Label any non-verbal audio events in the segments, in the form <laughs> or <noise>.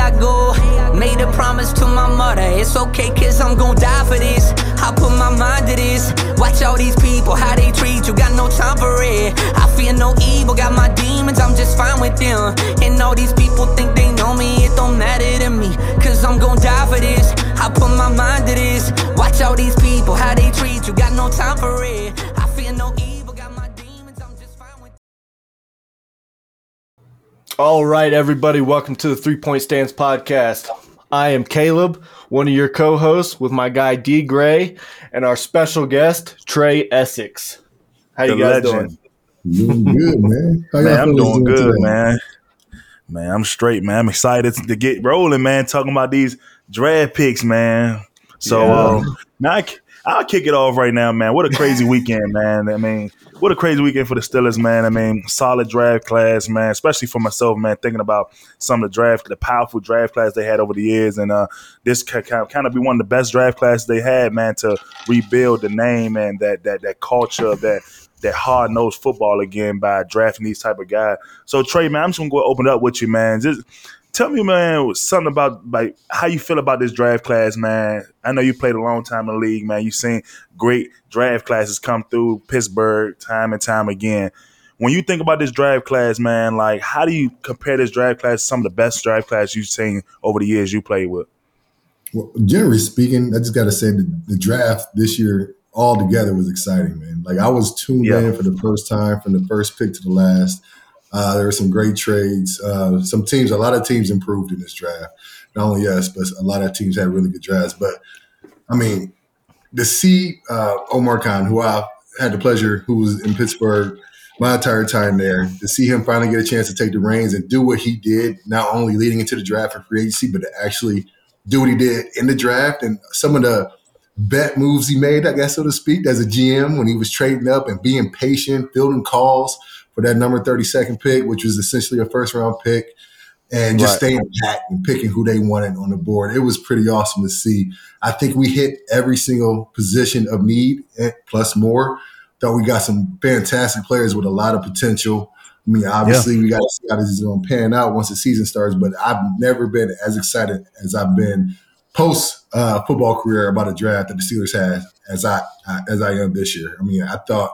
I go. Made a promise to my mother, it's okay, cause I'm gon' die for this. I put my mind to this. Watch all these people, how they treat you, got no time for it. I fear no evil, got my demons, I'm just fine with them. And all these people think they know me, it don't matter to me, cause I'm gon' die for this. I put my mind to this. Watch all these people, how they treat you, got no time for it. All right, everybody, welcome to the Three Point Stance podcast. I am Kaleb, one of your co hosts, with my guy Dee Gray and our special guest, Trai Essex. How you guys legend. doing? Doing good, man. <laughs> Man, I'm fellas doing good, today? man. Man, I'm straight, man. I'm excited to get rolling, man. Talking about these draft picks, man. So Yeah. um, now I, will kick it off right now, man. What a crazy <laughs> weekend, man. I mean, what a crazy weekend for the Steelers, man. I mean, solid draft class, man. Especially for myself, man. Thinking about some of the draft, the powerful draft class they had over the years, and uh, this can kind of be one of the best draft classes they had, man, to rebuild the name and that that that culture that that hard nosed football again by drafting these type of guys. So Trai, man, I'm just gonna go open it up with you, man. Just tell me, man, something about like how you feel about this draft class, man. I know you played a long time in the league, man. You've seen great draft classes come through Pittsburgh time and time again. When you think about this draft class, man, like how do you compare this draft class to some of the best draft class you've seen over the years you played with? Well, generally speaking, I just got to say the, the draft this year all together was exciting, man. Like I was tuned Yeah. in for the first time from the first pick to the last. Uh, there were some great trades. Uh, some teams, a lot of teams improved in this draft. Not only us, but a lot of teams had really good drafts. But I mean, to see uh, Omar Khan, who I had the pleasure, who was in Pittsburgh my entire time there, to see him finally get a chance to take the reins and do what he did, not only leading into the draft and free agency, but to actually do what he did in the draft and some of the bet moves he made, I guess, so to speak, as a GM when he was trading up and being patient, fielding calls for that number 32nd pick, which was essentially a first round pick, and just Right. staying pat and picking who they wanted on the board. It was pretty awesome to see. I think we hit every single position of need, eh, plus more. Thought we got some fantastic players with a lot of potential. I mean, obviously, we got to see how this is going to pan out once the season starts. But I've never been as excited as I've been post uh, football career about a draft that the Steelers had as I as I am this year. I mean, I thought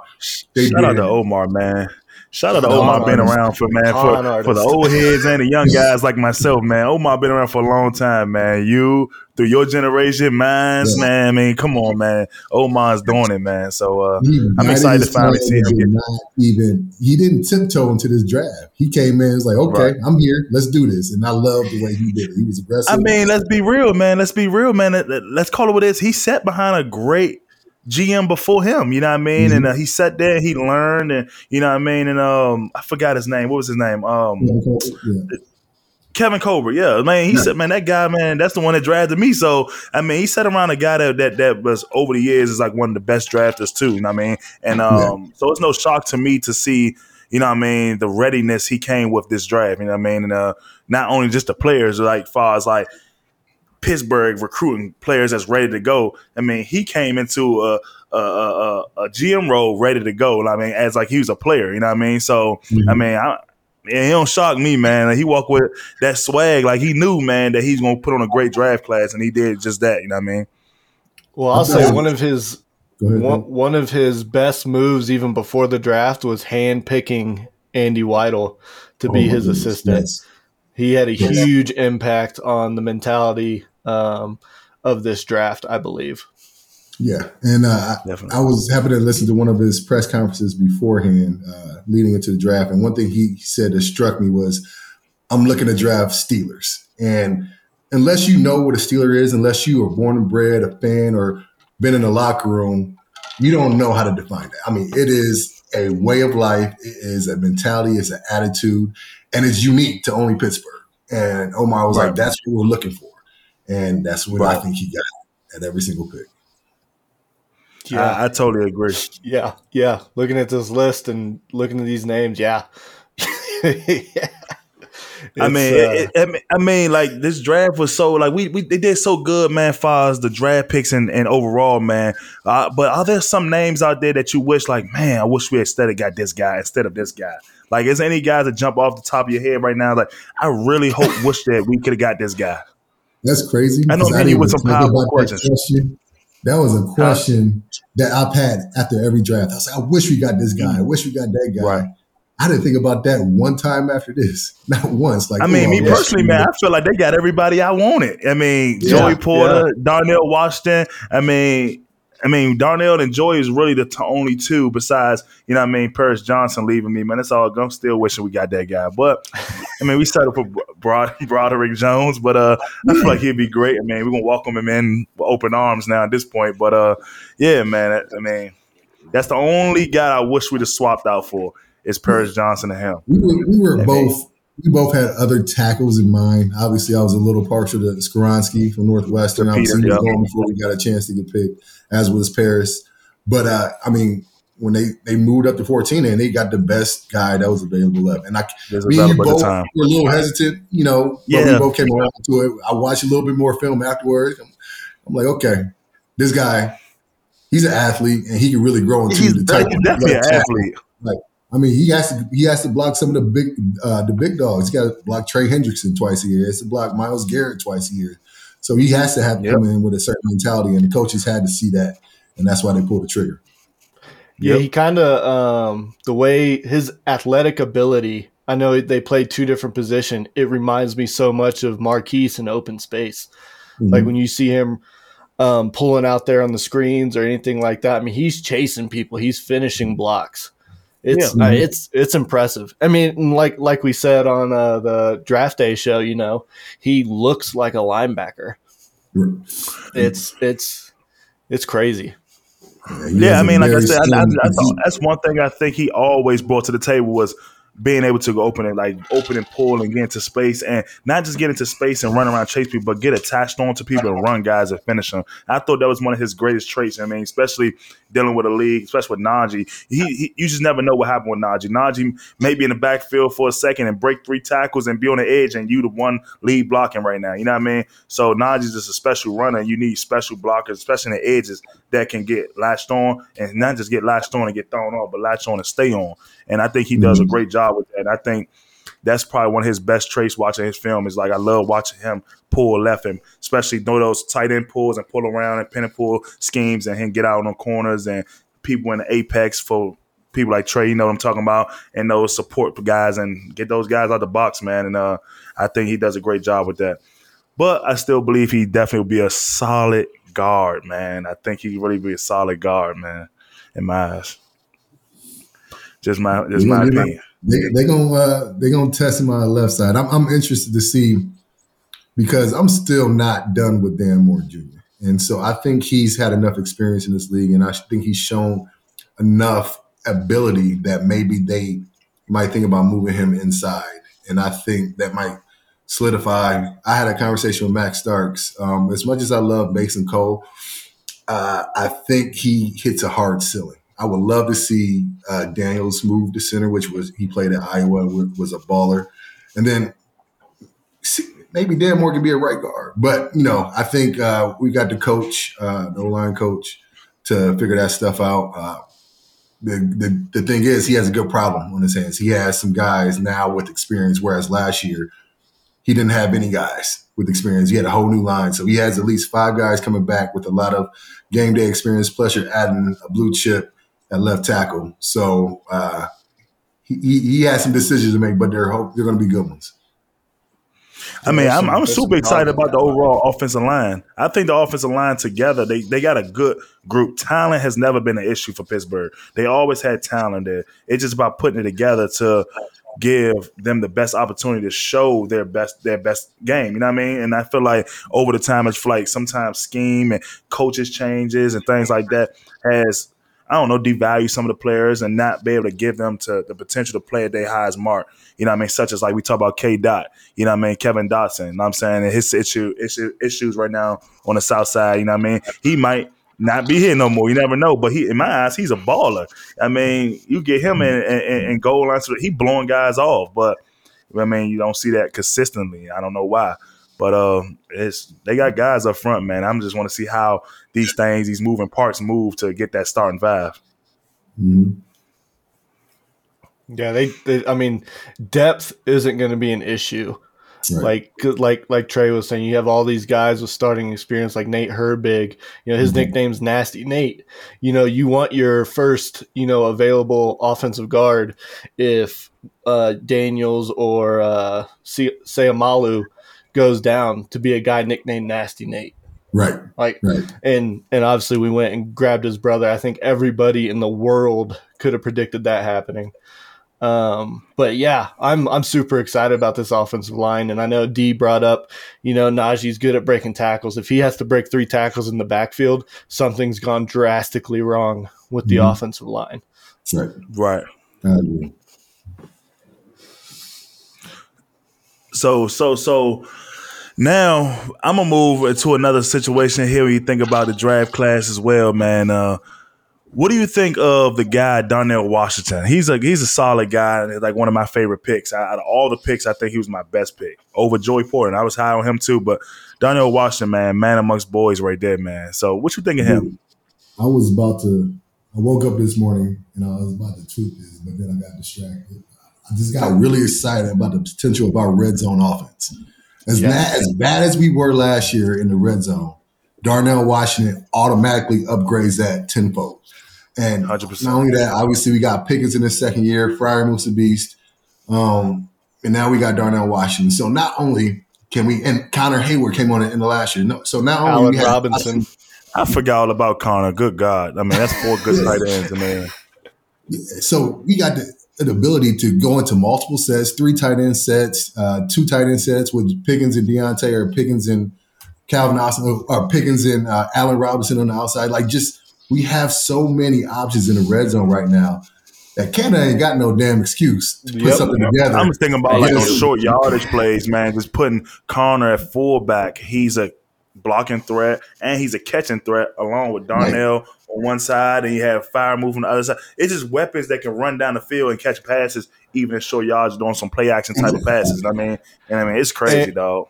they Shout out to Omar, man. Shout out to Omar, been around for man for, for the old heads and the young <laughs> guys like myself, man. Omar been around for a long time, man. You through your generation, mine, Yeah. man. I mean, come on, man. Omar's doing it, man. So uh, I'm excited to finally see him get- Not even he didn't tiptoe into this draft. He came in, was like, "Okay, Right. I'm here. Let's do this." And I love the way he did it. He was aggressive. I mean, let's be real, man. Let's be real, man. Let- let- Let's call it what it is. He sat behind a great GM before him. You know what I mean? Mhm. And uh, he sat there, he learned, and you know what I mean. And um, I forgot his name. What was his name? Um, yeah. Kevin Colbert, yeah, man. He Yeah. said, man, that guy, man, that's the one that drafted me. So, I mean, he sat around a guy that that, that was over the years is like one of the best drafters too. You know what I mean? And um, so it's no shock to me to see, you know what I mean, the readiness he came with this draft. You know what I mean? And uh, not only just the players, like far as like Pittsburgh recruiting players that's ready to go. I mean, he came into a a, a, a GM role ready to go. I mean, as like he was a player. You know what I mean? So. I Mhm. mean, I, and he don't shock me, man. Like, he walked with that swag, like he knew, man, that he's gonna put on a great draft class, and he did just that. You know what I mean? Well, I'll say one of his ahead. one, man. one of his best moves, even before the draft, was hand picking Andy Weidl to be Oh, his yes, assistant. yes. He had a Yes. huge impact on the mentality um, of this draft, I believe. Yeah, and uh, I, I was happy to listen to one of his press conferences beforehand, uh, leading into the draft. And one thing he said that struck me was, "I'm looking to draft Steelers." And unless you know what a Steeler is, unless you are born and bred a fan or been in the locker room, you don't know how to define that. I mean, it is a way of life, it is a mentality, it's an attitude, and it's unique to only Pittsburgh. And Omar was Right. like, "That's what we're looking for," and that's what I think he got at every single pick. I, I totally agree. Yeah, yeah. Looking at this list and looking at these names, yeah. <laughs> yeah. I mean, uh, it, it, I mean, like this draft was so like we we they did so good, man. Far as the draft picks and, and overall, man. Uh, but are there some names out there that you wish, like, man, I wish we instead of got this guy instead of this guy? Like, is any guys that jump off the top of your head right now? Like, I really hope, <laughs> wish that we could have got this guy. That's crazy. I know many with some powerful questions. That, that was a question huh? that I've had after every draft. I was like, I wish we got this guy. I wish we got that guy. Right. I didn't think about that one time after this. <laughs> Not once. Like I mean, me personally, man, I feel like they got everybody I wanted. I mean, yeah, Joey Porter, yeah. Darnell Washington. I mean, I mean, Darnell and Joy is really the t- only two besides, you know I mean, Paris Johnson leaving me, man. That's all. I'm still wishing we got that guy. But, I mean, we settled for Broad, <laughs> Broderick Jones, but uh, I feel like he'd be great. I mean, we're going to welcome him in with open arms now at this point. But, uh, yeah, man, I mean, that's the only guy I wish we'd have swapped out for is Paris Johnson and him. We were, we were both we both had other tackles in mind. Obviously, I was a little partial to Skoronski from Northwestern. I was yep. going before we got a chance to get picked, as was Paris. But uh, I mean, when they, they moved up to 14 and they got the best guy that was available left. And I me and you both were a little hesitant, you know, yeah. but we both came around to it. I watched a little bit more film afterwards. I'm, I'm like, okay, this guy, he's an athlete and he can really grow into he's the type of definitely an athlete. Like I mean, he has to he has to block some of the big uh, the big dogs. He got to block Trey Hendrickson twice a year. He has to block Myles Garrett twice a year. So he has to have yep. come in with a certain mentality, and the coaches had to see that, and that's why they pulled the trigger. Yeah, yep. he kind of um, the way his athletic ability. I know they played two different positions. It reminds me so much of Marquise in open space. Mm-hmm. Like when you see him um, pulling out there on the screens or anything like that. I mean, he's chasing people. He's finishing blocks. It's yeah. uh, it's it's impressive. I mean, like like we said on uh, the draft day show, you know, he looks like a linebacker. It's it's it's crazy. Yeah, yeah I mean, like I said, I, I, I that's one thing I think he always brought to the table was being able to go open and like open and pull and get into space and not just get into space and run around chase people, but get attached onto people and run guys and finish them. I thought that was one of his greatest traits. I mean, especially dealing with a league, especially with Najee. He, he, you just never know what happened with Najee. Najee may be in the backfield for a second and break three tackles and be on the edge, and you the one lead blocking right now. You know what I mean? So Najee's just a special runner. You need special blockers, especially in the edges that can get latched on and not just get latched on and get thrown off, but latch on and stay on. And I think he does mm-hmm. a great job with that. And I think that's probably one of his best traits watching his film is like I love watching him pull left him, especially know those tight end pulls and pull around and pin and pull schemes and him get out on the corners and people in the apex for people like Trai, you know what I'm talking about, and those support guys and get those guys out the box, man. And uh, I think he does a great job with that. But I still believe he definitely will be a solid guard, man. I think he really be a solid guard, man, in my eyes. Just my just my opinion. They they gonna uh, they gonna test him on the left side. I'm I'm interested to see because I'm still not done with Dan Moore Jr. And so I think he's had enough experience in this league, and I think he's shown enough ability that maybe they might think about moving him inside. And I think that might solidify. I had a conversation with Max Starks. Um, as much as I love Mason Cole, uh, I think he hits a hard ceiling. I would love to see uh, Daniels move to center, which was he played at Iowa, was a baller, and then see, maybe Dan Moore can be a right guard. But you know, I think uh, we got the coach, uh, the line coach, to figure that stuff out. Uh, the, the the thing is, he has a good problem on his hands. He has some guys now with experience, whereas last year he didn't have any guys with experience. He had a whole new line, so he has at least five guys coming back with a lot of game day experience. Plus, you're adding a blue chip at left tackle. So uh, he, he has some decisions to make, but they're they're going to be good ones. I mean, I'm, I'm super excited about the overall offensive line. I think the offensive line together, they, they got a good group. Talent has never been an issue for Pittsburgh. They always had talent there. It's just about putting it together to give them the best opportunity to show their best their best game. You know what I mean? And I feel like over the time, it's like sometimes scheme and coaches changes and things like that has I don't know, devalue some of the players and not be able to give them to the potential to play at their highest mark. You know what I mean? Such as like we talk about K Dot, you know what I mean? Kevin Dotson, you know what I'm saying? And his issue, issue issues right now on the south side, you know what I mean? He might not be here no more. You never know. But he, in my eyes, he's a baller. I mean, you get him in, in, in goal line, he blowing guys off. But I mean, you don't see that consistently. I don't know why. But uh, it's they got guys up front, man. I'm just want to see how these things, these moving parts, move to get that starting 5 Mm-hmm. Yeah, they, they I mean, depth isn't going to be an issue. Right. Like, like, like Trai was saying, you have all these guys with starting experience, like Nate Herbig. You know, his mm-hmm. nickname's Nasty Nate. You know, you want your first, you know, available offensive guard if uh, Daniels or uh, Seumalo goes down to be a guy nicknamed Nasty Nate. Right. Like, right. and and obviously we went and grabbed his brother. I think everybody in the world could have predicted that happening. Um, but yeah, I'm I'm super excited about this offensive line, and I know Dee brought up, you know, Najee's good at breaking tackles. If he has to break three tackles in the backfield, something's gone drastically wrong with the mm-hmm. offensive line. Right, right. So so so now I'm gonna move into another situation here. Where you think about the draft class as well, man. Uh, what do you think of the guy Darnell Washington? He's a he's a solid guy, and like one of my favorite picks. Out of all the picks, I think he was my best pick over Joey Porter. And I was high on him too, but Darnell Washington, man, man amongst boys, right there, man. So, what you think of him? I was about to. I woke up this morning and I was about to tweet this, but then I got distracted. I just got really excited about the potential of our red zone offense. As yes. bad as bad as we were last year in the red zone, Darnell Washington automatically upgrades that tenfold. And 100%. not only that, obviously we got Pickens in his second year, Freiermuth beast, um, and now we got Darnell Washington. So not only can we and Connor Heyward came on in the last year. No, so now Allen we Robinson. I forgot all about Connor. Good God! I mean, that's four good tight ends, man. So we got the, the, ability to go into multiple sets, three tight end sets, uh, two tight end sets with Pickens and Diontae, or Pickens and Calvin Austin, or Pickens and uh, Allen Robinson on the outside. Like just we have so many options in the red zone right now that Canada ain't got no damn excuse to put yep. something together. I'm just thinking about like those short yardage plays, man. Just putting Connor at fullback. He's a blocking threat and he's a catching threat along with Darnell right. on one side, and you have Freiermuth on the other side. It's just weapons that can run down the field and catch passes, even at short yards, doing some play action type of passes. I mean, and I mean, it's crazy, and, dog.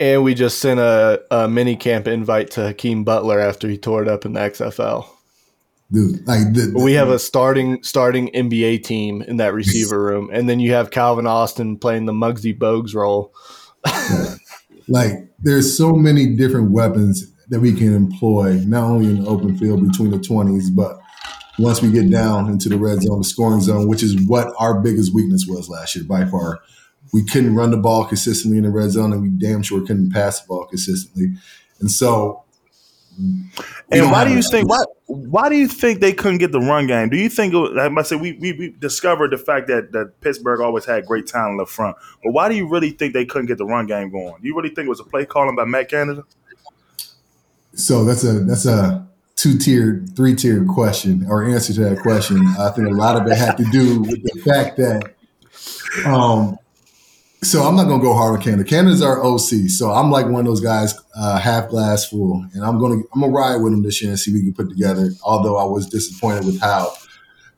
And we just sent a, a mini camp invite to Hakeem Butler after he tore it up in the XFL. Dude, like the, we have a starting starting NBA team in that receiver room, and then you have Calvin Austin playing the Muggsy Bogues role. <laughs> like there's so many different weapons that we can employ, not only in the open field between the twenties, but once we get down into the red zone, the scoring zone, which is what our biggest weakness was last year by far we couldn't run the ball consistently in the red zone, and we damn sure couldn't pass the ball consistently. And so, and why do you think why why do you think they couldn't get the run game? Do you think like I said we, we, we discovered the fact that that Pittsburgh always had great talent up front, but why do you really think they couldn't get the run game going? Do you really think it was a play calling by Matt Canada? So that's a that's a two tiered, three tiered question or answer to that question. I think a lot of it had to do with the fact that um, so I'm not gonna go hard on Canada. Canada's our OC, so I'm like one of those guys, uh, half glass full, and I'm gonna I'm gonna ride with him this year and see what we can put together. Although I was disappointed with how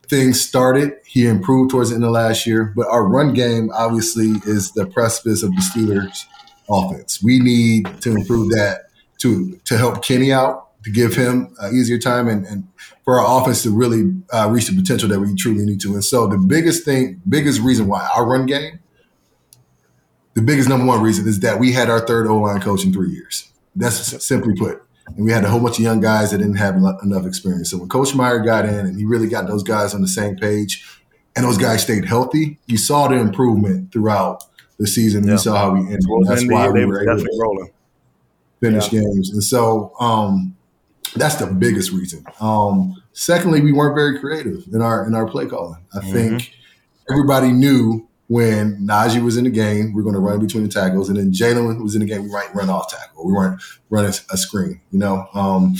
things started, he improved towards the end of last year. But our run game obviously is the precipice of the Steelers' offense. We need to improve that to to help Kenny out to give him an easier time and, and for our offense to really uh, reach the potential that we truly need to. And so the biggest thing, biggest reason why our run game the biggest number one reason is that we had our third O line coach in three years. That's simply put. And we had a whole bunch of young guys that didn't have enough experience. So when Coach Meyer got in and he really got those guys on the same page, and those guys stayed healthy, you saw the improvement throughout the season. Yeah. You saw how we ended. That's why we were able to finish yeah. games. And so um, that's the biggest reason. Um, secondly, we weren't very creative in our in our play calling. I mm-hmm. think everybody knew when Najee was in the game, we are going to run between the tackles, and then Jaylen was in the game, we might run off tackle. We weren't running a screen, you know. Um,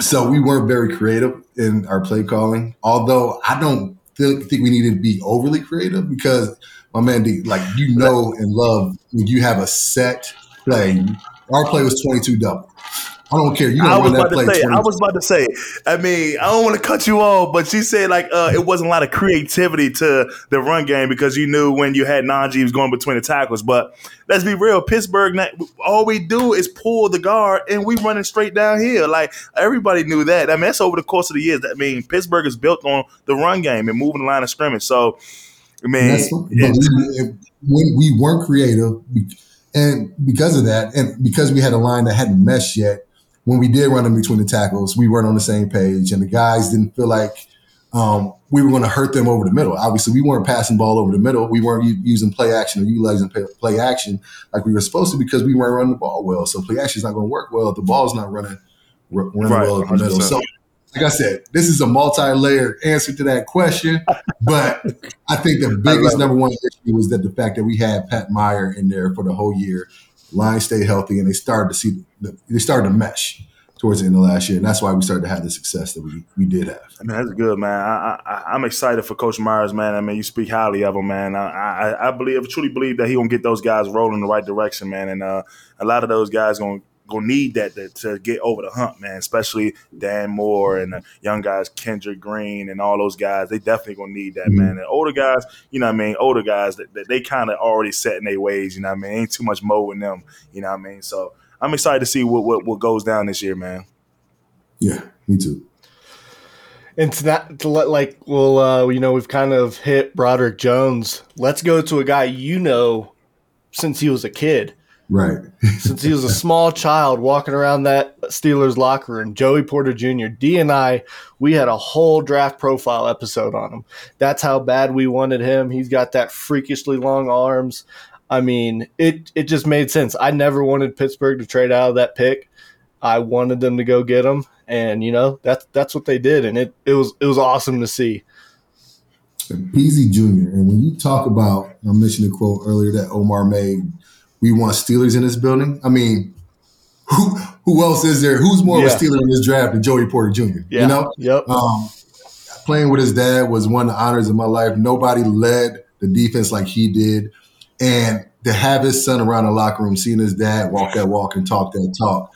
so we weren't very creative in our play calling. Although I don't think, think we needed to be overly creative because my man, Dee, like you know and love when you have a set play. Our play was twenty two double. I don't care. You I gonna was that about to say. 20 I was about to say. I mean, I don't want to cut you off, but she said like uh, it wasn't a lot of creativity to the run game because you knew when you had Najee was going between the tackles. But let's be real, Pittsburgh. All we do is pull the guard and we running straight downhill. Like everybody knew that. I mean, that's over the course of the years. I mean, Pittsburgh is built on the run game and moving the line of scrimmage. So, I mean, That's what- we, when we weren't creative, and because of that, and because we had a line that hadn't meshed yet, when we did run them between the tackles, we weren't on the same page, and the guys didn't feel like um, we were going to hurt them over the middle. Obviously, we weren't passing ball over the middle. We weren't u- using play action or utilizing play, play action like we were supposed to because we weren't running the ball well. So play action is not going to work well if the ball's not running, r- running Right, well at the middle. So like I said, this is a multi-layered answer to that question, but I think the biggest number one issue was that the fact that we had Pat Meyer in there for the whole year, line stayed healthy, and they started to see the, they started to mesh towards the end of last year, and that's why we started to have the success that we we did have. I mean, that's good, man. I, I, I'm excited for Coach Myers, man. I mean, you speak highly of him, man. I, I, I believe, truly believe that he gonna get those guys rolling in the right direction, man. And uh, a lot of those guys gonna gonna need that to, to get over the hump, man. Especially Dan Moore and the young guys, Kendrick Green, and all those guys. They definitely gonna need that, man. And older guys, you know, what I mean, older guys that, that they kind of already set in their ways. You know, what I mean, ain't too much mo in them. You know, what I mean, so. I'm excited to see what, what what goes down this year, man. Yeah, me too. And to that, to let like, well, uh, you know, we've kind of hit Broderick Jones. Let's go to a guy you know since he was a kid, Right. <laughs> since he was a small child walking around that Steelers locker room. Joey Porter Jr. Dee and I, we had a whole draft profile episode on him. That's how bad we wanted him. He's got that freakishly long arms. I mean, it it just made sense. I never wanted Pittsburgh to trade out of that pick. I wanted them to go get him, and you know that's that's what they did, and it it was it was awesome to see. Peezy Jr. And when you talk about, I mentioned a quote earlier that Omar made, we want Steelers in this building. I mean, who who else is there? Who's more Yeah. of a Steeler in this draft than Joey Porter Jr.? Yeah. You know? Yep. Um, playing with his dad was one of the honors of my life. Nobody led the defense like he did. And to have his son around the locker room, seeing his dad walk that walk and talk that talk,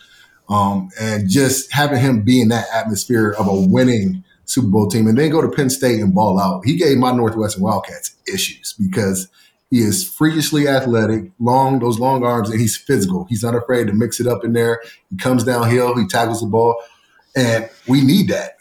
um, and just having him be in that atmosphere of a winning Super Bowl team and then go to Penn State and ball out. He gave my Northwestern Wildcats issues because he is freakishly athletic, long, those long arms, and he's physical. He's not afraid to mix it up in there. He comes downhill, he tackles the ball. And we need that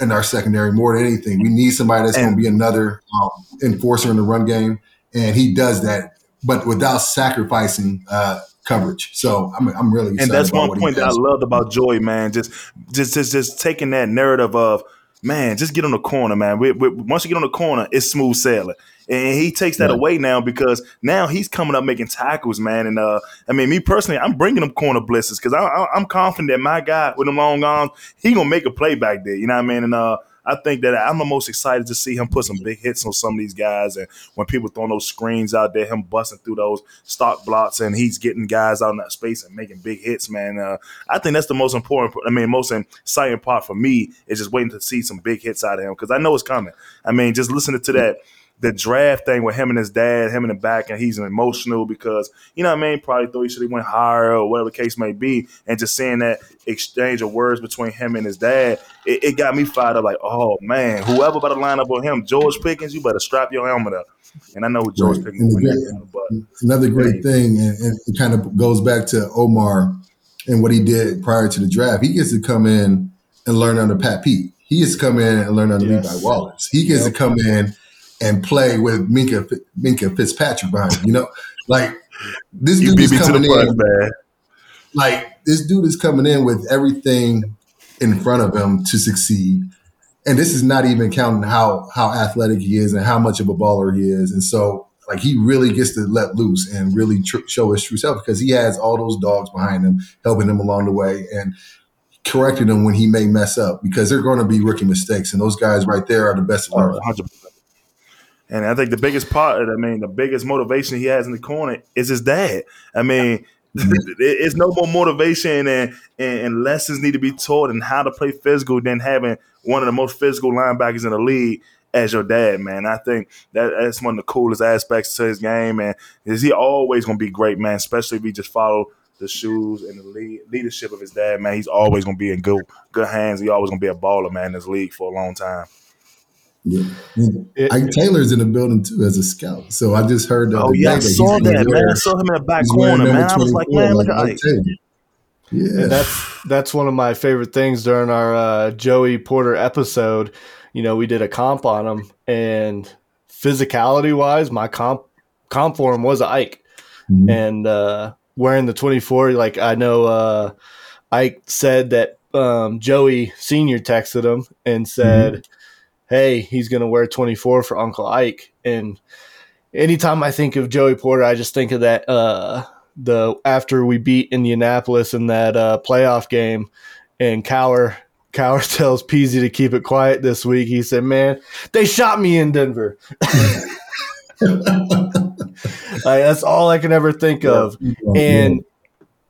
in our secondary more than anything. We need somebody that's going to be another um, enforcer in the run game, and he does that, but without sacrificing uh, coverage. So I'm, I'm really excited and that's one point that I loved about Joy, man. Just, just, just, just taking that narrative of, man, just get on the corner, man. We, we, once you get on the corner, it's smooth sailing, and he takes that Right. away now because now he's coming up making tackles, man. And uh, I mean, me personally, I'm bringing him corner blitzes because I, I, I'm confident that my guy with them long arms, he gonna make a play back there. You know what I mean? And uh. I think that I'm the most excited to see him put some big hits on some of these guys, and when people throwing those screens out there, him busting through those stock blocks, and he's getting guys out in that space and making big hits, man. Uh, I think that's the most important. I mean, most exciting part for me is just waiting to see some big hits out of him because I know it's coming. I mean, just listening to that. The draft thing with him and his dad, him in the back, and he's emotional because you know what I mean. Probably thought he should have went higher or whatever the case may be, and just seeing that exchange of words between him and his dad, it, it got me fired up. Like, oh man, whoever about to line up with him, George Pickens, you better strap your helmet up. And I know George Right. Pickens is, but Another great thing, and, and it kind of goes back to Omar and what he did prior to the draft. He gets to come in and learn under Pat Pete. He gets to come in and learn under Yes. Levi Wallace. He gets to come in and play with Minkah Minkah Fitzpatrick behind him. You know, like this dude is coming in. Like this dude is coming in with everything in front of him to succeed. And this is not even counting how how athletic he is and how much of a baller he is. And so, like, he really gets to let loose and really tr- show his true self because he has all those dogs behind him, helping him along the way and correcting him when he may mess up because they're going to be rookie mistakes. And those guys right there are the best of learners. Oh, hundred percent. And I think the biggest part, I mean, the biggest motivation he has in the corner is his dad. I mean, mm-hmm. <laughs> it's no more motivation and, and, lessons need to be taught and how to play physical than having one of the most physical linebackers in the league as your dad, man. I think that that's one of the coolest aspects to his game, and is he always going to be great, man. Especially if he just follow the shoes and the lead, leadership of his dad, man, he's always gonna be in good good hands. He always gonna be a baller, man, in this league for a long time. Yeah. It, Ike Taylor's in the building too as a scout. So I just heard. that. Oh yeah, I saw that, man. I saw him in the back corner, man. I was like, man, look at Ike. Yeah, and that's that's one of my favorite things during our uh, Joey Porter episode. You know, we did a comp on him, and physicality wise, my comp comp for him was Ike, mm-hmm. and uh, wearing the twenty four. Like I know uh, Ike said that um, Joey Senior texted him and said. Mm-hmm hey, he's going to wear 24 for Uncle Ike. And anytime I think of Joey Porter, I just think of that uh, the after we beat Indianapolis in that uh, playoff game, and Cowher Cowher <laughs> tells Peezy to keep it quiet this week. He said, "Man, they shot me in Denver." <laughs> like, that's all I can ever think of, and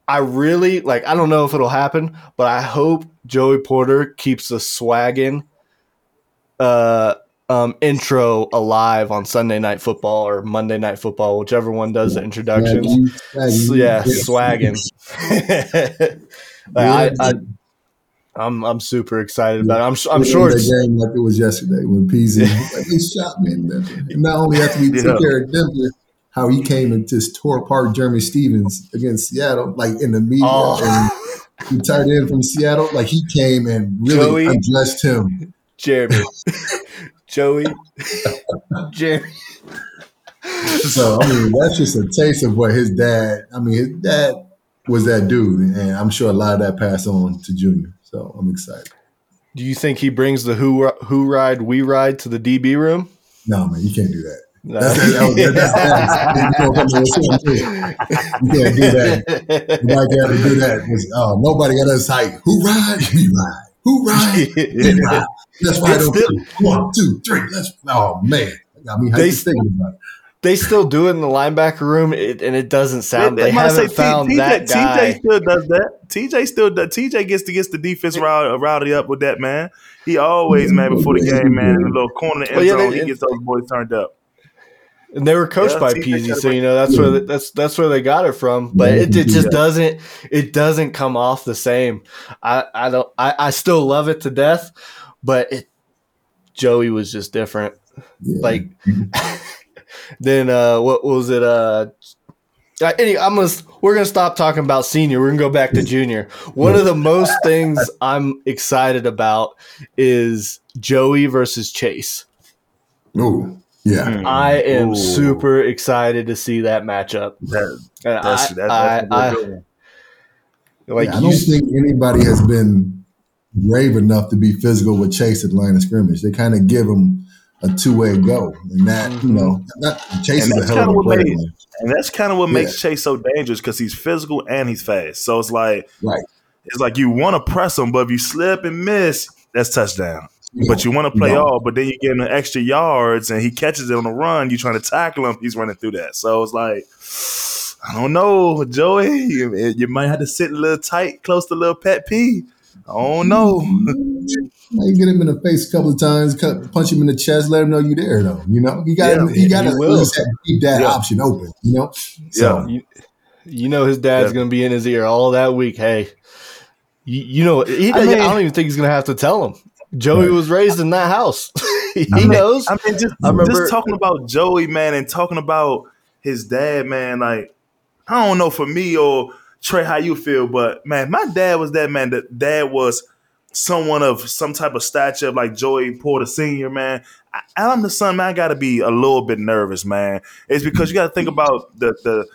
I really like. I don't know if it'll happen, but I hope Joey Porter keeps the swagging uh, um, intro alive on Sunday Night Football or Monday Night Football, whichever one does the introductions. Swaggy, yeah, swagging. like, I, I, I'm I'm super excited about it. I'm I'm sure it's game like it was yesterday when PZ like he shot me in Denver. And not only after we took care of Denver, how he came and just tore apart Jerramy Stevens against Seattle, like in the media oh. and he tied in from Seattle. Like he came and really Joey, addressed him Jerramy, <laughs> Joey, <laughs> Jerramy. So I mean, that's just a taste of what his dad. I mean, his dad was that dude, and I'm sure a lot of that passed on to Junior. So I'm excited. Do you think he brings the who who ride we ride to the DB room? No, man, you can't do that. No. That's, that, that's, <laughs> that's, you can't do that. Nobody got to do that. Oh, nobody got us hype. Who ride? We ride. Who ride? We ride. Let's ride over one, two, three. Let's. Oh man, I mean, they, about. They still do it in the linebacker room, it, and it doesn't sound. They, they haven't say, found T, that TJ, guy. TJ still does that. TJ still does. TJ gets to gets the defense rowdy, rowdy up with that man. He always mm-hmm. man before the game, man, in the little corner end well, yeah, zone, they, he gets those boys turned up. And they were coached yeah, by Peezy, so you know that's where that's that's where they got it from. But mm-hmm. it, it just doesn't it doesn't come off the same. I I don't I, I still love it to death, but it Joey was just different. Yeah. Like <laughs> then uh what was it uh Anyway, I'm gonna we're gonna stop talking about senior. We're gonna go back to junior. One of the most <laughs> things I'm excited about is Joey versus Chase. Oh, yeah. I am Ooh. super excited to see that matchup. That, that's, I, that's, I, I, like yeah, I don't think anybody has been brave enough to be physical with Chase at line of scrimmage. They kind of give him a two way go, and that you mm-hmm. know, that, Chase and is a hell of a player. Made, and that's kind of what yeah. makes Chase so dangerous because he's physical and he's fast. So it's like, right. It's like you want to press him, but if you slip and miss, that's touchdown. But you want to play all, but then you get him extra yards and he catches it on the run. You trying to tackle him, he's running through that. So it's like, I don't know, Joey. You, you might have to sit a little tight, close to a little pet P. I don't know. <laughs> you get him in the face a couple of times, cut, punch him in the chest, let him know you're there. Though you know you got yeah, you got to keep that yeah. option open. You know, so yeah. you, you know his dad's yeah. going to be in his ear all that week. Hey, you, you know he, I, mean, I don't even think he's going to have to tell him. Joey was raised in that house. <laughs> he I mean, knows. I mean, just, I remember, just talking about Joey, man, and talking about his dad, man. Like, I don't know for me or Trai how you feel, but man, my dad was that man. That dad was someone of some type of stature, like Joey Porter Senior, man. I, I'm the son, man. I got to be a little bit nervous, man. It's because you got to think about the the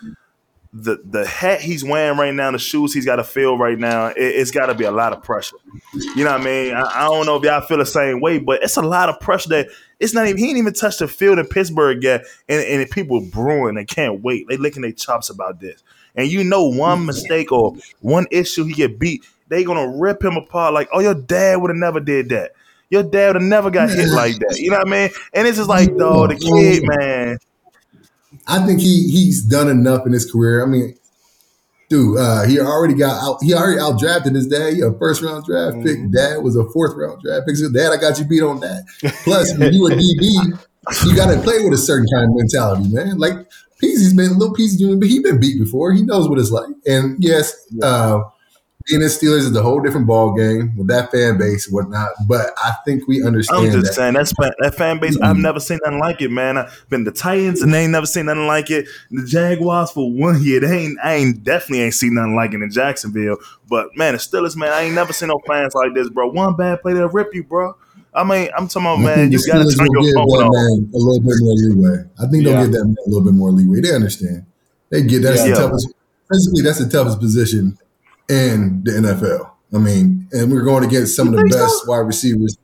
the the hat he's wearing right now, the shoes he's got to feel right now, it, has got to be a lot of pressure. You know what I mean? I, I, don't know if y'all feel the same way, but it's a lot of pressure that it's not even. He ain't even touched the field in Pittsburgh yet, and, and people brewing They can't wait. They licking their chops about this, and you know one mistake or one issue he get beat, they gonna rip him apart. Like, oh, your dad would have never did that. Your dad would have never got hit <laughs> like that. You know what I mean? And it's just like, though, the kid, man I think he he's done enough in his career. I mean, dude, uh, he already got out. He already out drafted his dad. He a first round draft mm-hmm. pick. Dad was a fourth round draft pick. So, dad, I got you beat on that. <laughs> Plus, when you a DB, you got to play with a certain kind of mentality, man. Like Peezy's been a little Peezy Jr., but he's been beat before. He knows what it's like. And yes, uh, being in Steelers is a whole different ball game with that fan base and whatnot. But I think we understand. I'm just that. saying that's that fan base. Mm-hmm. I've never seen nothing like it, man. I've been the Titans and they ain't never seen nothing like it. The Jaguars for one year, they ain't. I ain't definitely ain't seen nothing like it in Jacksonville. But man, the Steelers, man, I ain't never seen no fans like this, bro. One bad play, they'll rip you, bro. I mean, I'm talking about, man, you gotta turn your give phone off. man a little bit more leeway. I think they'll Yeah. give that man a little bit more leeway. They understand. They get that's Yeah. the toughest. Physically, that's the toughest position in the NFL. I mean, and we're going against some of the think so? best wide receivers.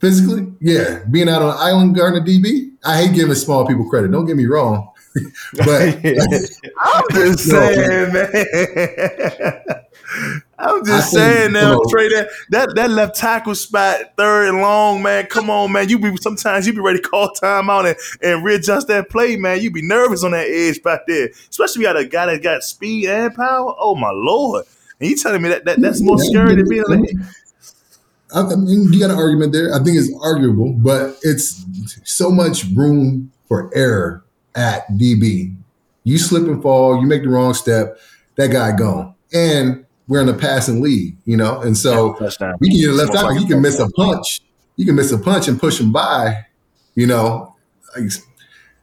Physically, yeah, being out on an island guarding a DB. I hate giving small people credit. Don't get me wrong, <laughs> but <laughs> I'm just <laughs> No. saying, man. I'm just think, saying now, Trai, that, that that left tackle spot, third and long, man. Come on, man. You be sometimes you be ready to call timeout and, and readjust that play, man. You be nervous on that edge back there. Especially you got a guy that got speed and power. Oh my lord. And you telling me that, that that's more scary than being I on mean, I I mean, you got an argument there. I think it's arguable, but it's so much room for error at DB. You slip and fall, you make the wrong step, that guy gone. And we're in a passing league, you know? And so we can get a left Motherfucker you can miss a punch. You can miss a punch and push him by, you know.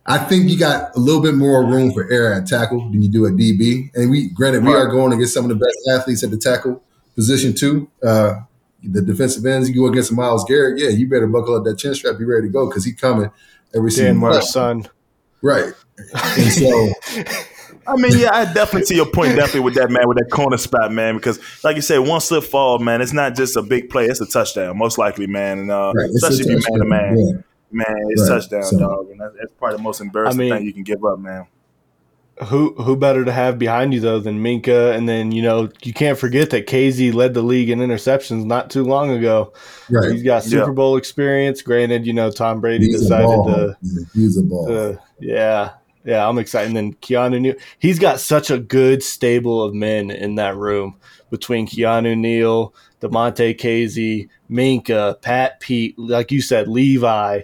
I think you got a little bit more room for error at tackle than you do at DB. And we, granted, we are going against some of the best athletes at the tackle position too. Uh, the defensive ends, you go against Myles Garrett, yeah, you better buckle up that chin strap, be ready to go because he's coming every Dan single. Mar's son. Right. And so, <laughs> I mean, yeah, I definitely see your point definitely with that man with that corner spot, man. Because like you said, one slip fall, man, it's not just a big play; it's a touchdown, most likely, man. And uh, right, especially if you man to man, yeah. man, it's Right, touchdown, so- dog, and that's, that's probably the most embarrassing I mean- thing you can give up, man. Who who better to have behind you though than Minkah? And then you know you can't forget that KZ led the league in interceptions not too long ago. Right. He's got Super Yeah. Bowl experience. Granted, you know Tom Brady He's a decided ball. to, He's a ball. to yeah yeah I'm excited. And then Keanu Neal, he's got such a good stable of men in that room between Keanu Neal, Damontae Kazee, Minkah, Pat Pete, like you said, Levi.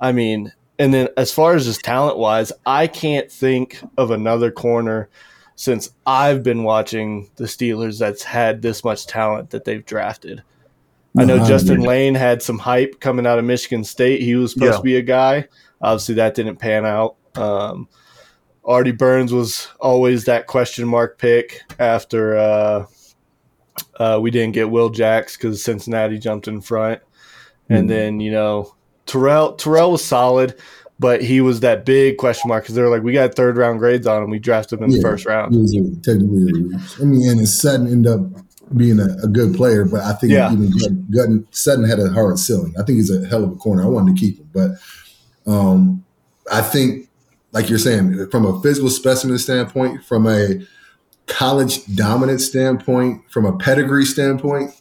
I mean, and then as far as just talent wise, I can't think of another corner since I've been watching the Steelers that's had this much talent that they've drafted. I know No, I Justin agree. Layne had some hype coming out of Michigan State. He was supposed Yeah. to be a guy. Obviously, that didn't pan out. Um, Artie Burns was always that question mark pick after uh, uh, we didn't get Will Jacks because Cincinnati jumped in front. And Mhm. then, you know, Terrell Terrell was solid, but he was that big question mark because they were like, we got third round grades on him. We drafted him in the first round. He was a, technically. I mean, and Sutton ended up being a, a good player, but I think Yeah. even Gutton, Gutton, Sutton had a hard ceiling. I think he's a hell of a corner. I wanted to keep him, but um, I think, like you're saying, from a physical specimen standpoint, from a college dominant standpoint, from a pedigree standpoint,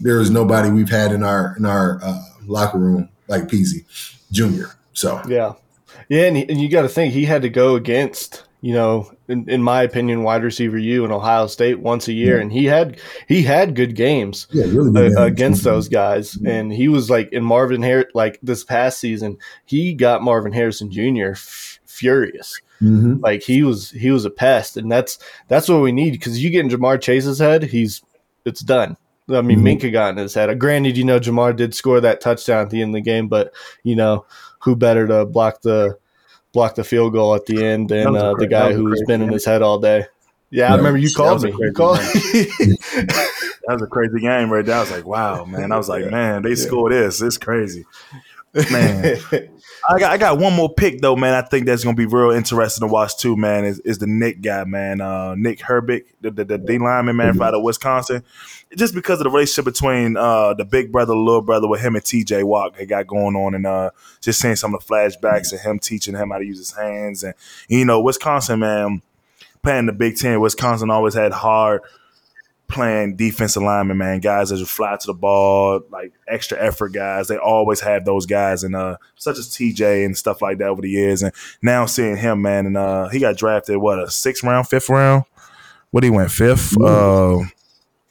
there is nobody we've had in our in our uh, locker room like Peezy Junior. So Yeah, yeah, and, he, and you got to think he had to go against, you know, in, in my opinion, wide receiver you in Ohio State once a year, Yeah. and he had he had good games yeah, really uh, good game. against those guys, Yeah. and he was like in Marvin Harris, like this past season, he got Marvin Harrison Jr. F- furious. Mhm. Like he was he was a pest, and that's that's what we need because you get in Ja'Marr Chase's head, he's it's done. I mean, Mhm. Minkah got in his head. Granted, you know, Ja'Marr did score that touchdown at the end of the game, but you know, who better to block the block the field goal at the end than That was a uh, the guy that was a who's crazy been in his head all day? Yeah, I remember you called me. You called. <laughs> That was a crazy game right there. I was like, wow, man. I was like, man, they score this. It's crazy. Man. <laughs> I got I got one more pick though, man. I think that's gonna be real interesting to watch too, man. Is, is the Nick guy, man? Uh, Nick Herbig, the the, the D lineman, man, from out of Wisconsin. Just because of the relationship between uh, the big brother, the little brother, with him and T.J. Watt, they got going on, and uh, just seeing some of the flashbacks of him teaching him how to use his hands, and you know, Wisconsin, man, playing the Big Ten. Wisconsin always had hard playing defensive linemen, man, guys that just fly to the ball, like extra effort guys. They always have those guys, and uh, such as TJ and stuff like that over the years. And now seeing him, man, and uh, he got drafted what a sixth round, fifth round. What he went fifth, uh,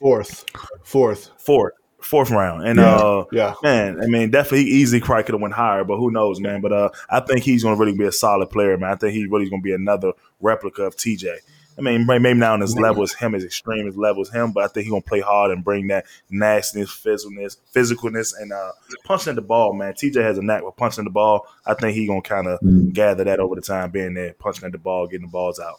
fourth, fourth. fourth. fourth round, and Yeah. uh, Yeah. man, I mean, definitely easily probably could have went higher, but who knows, man? But uh, I think he's going to really be a solid player, man. I think he really going to be another replica of TJ. I mean, maybe not on his level as him, as extreme as level as him, but I think he's going to play hard and bring that nastiness, physicalness, physicalness, and uh, punching the ball, man. TJ has a knack for punching the ball. I think he's going to kind of Mm. gather that over the time, being there, punching at the ball, getting the balls out.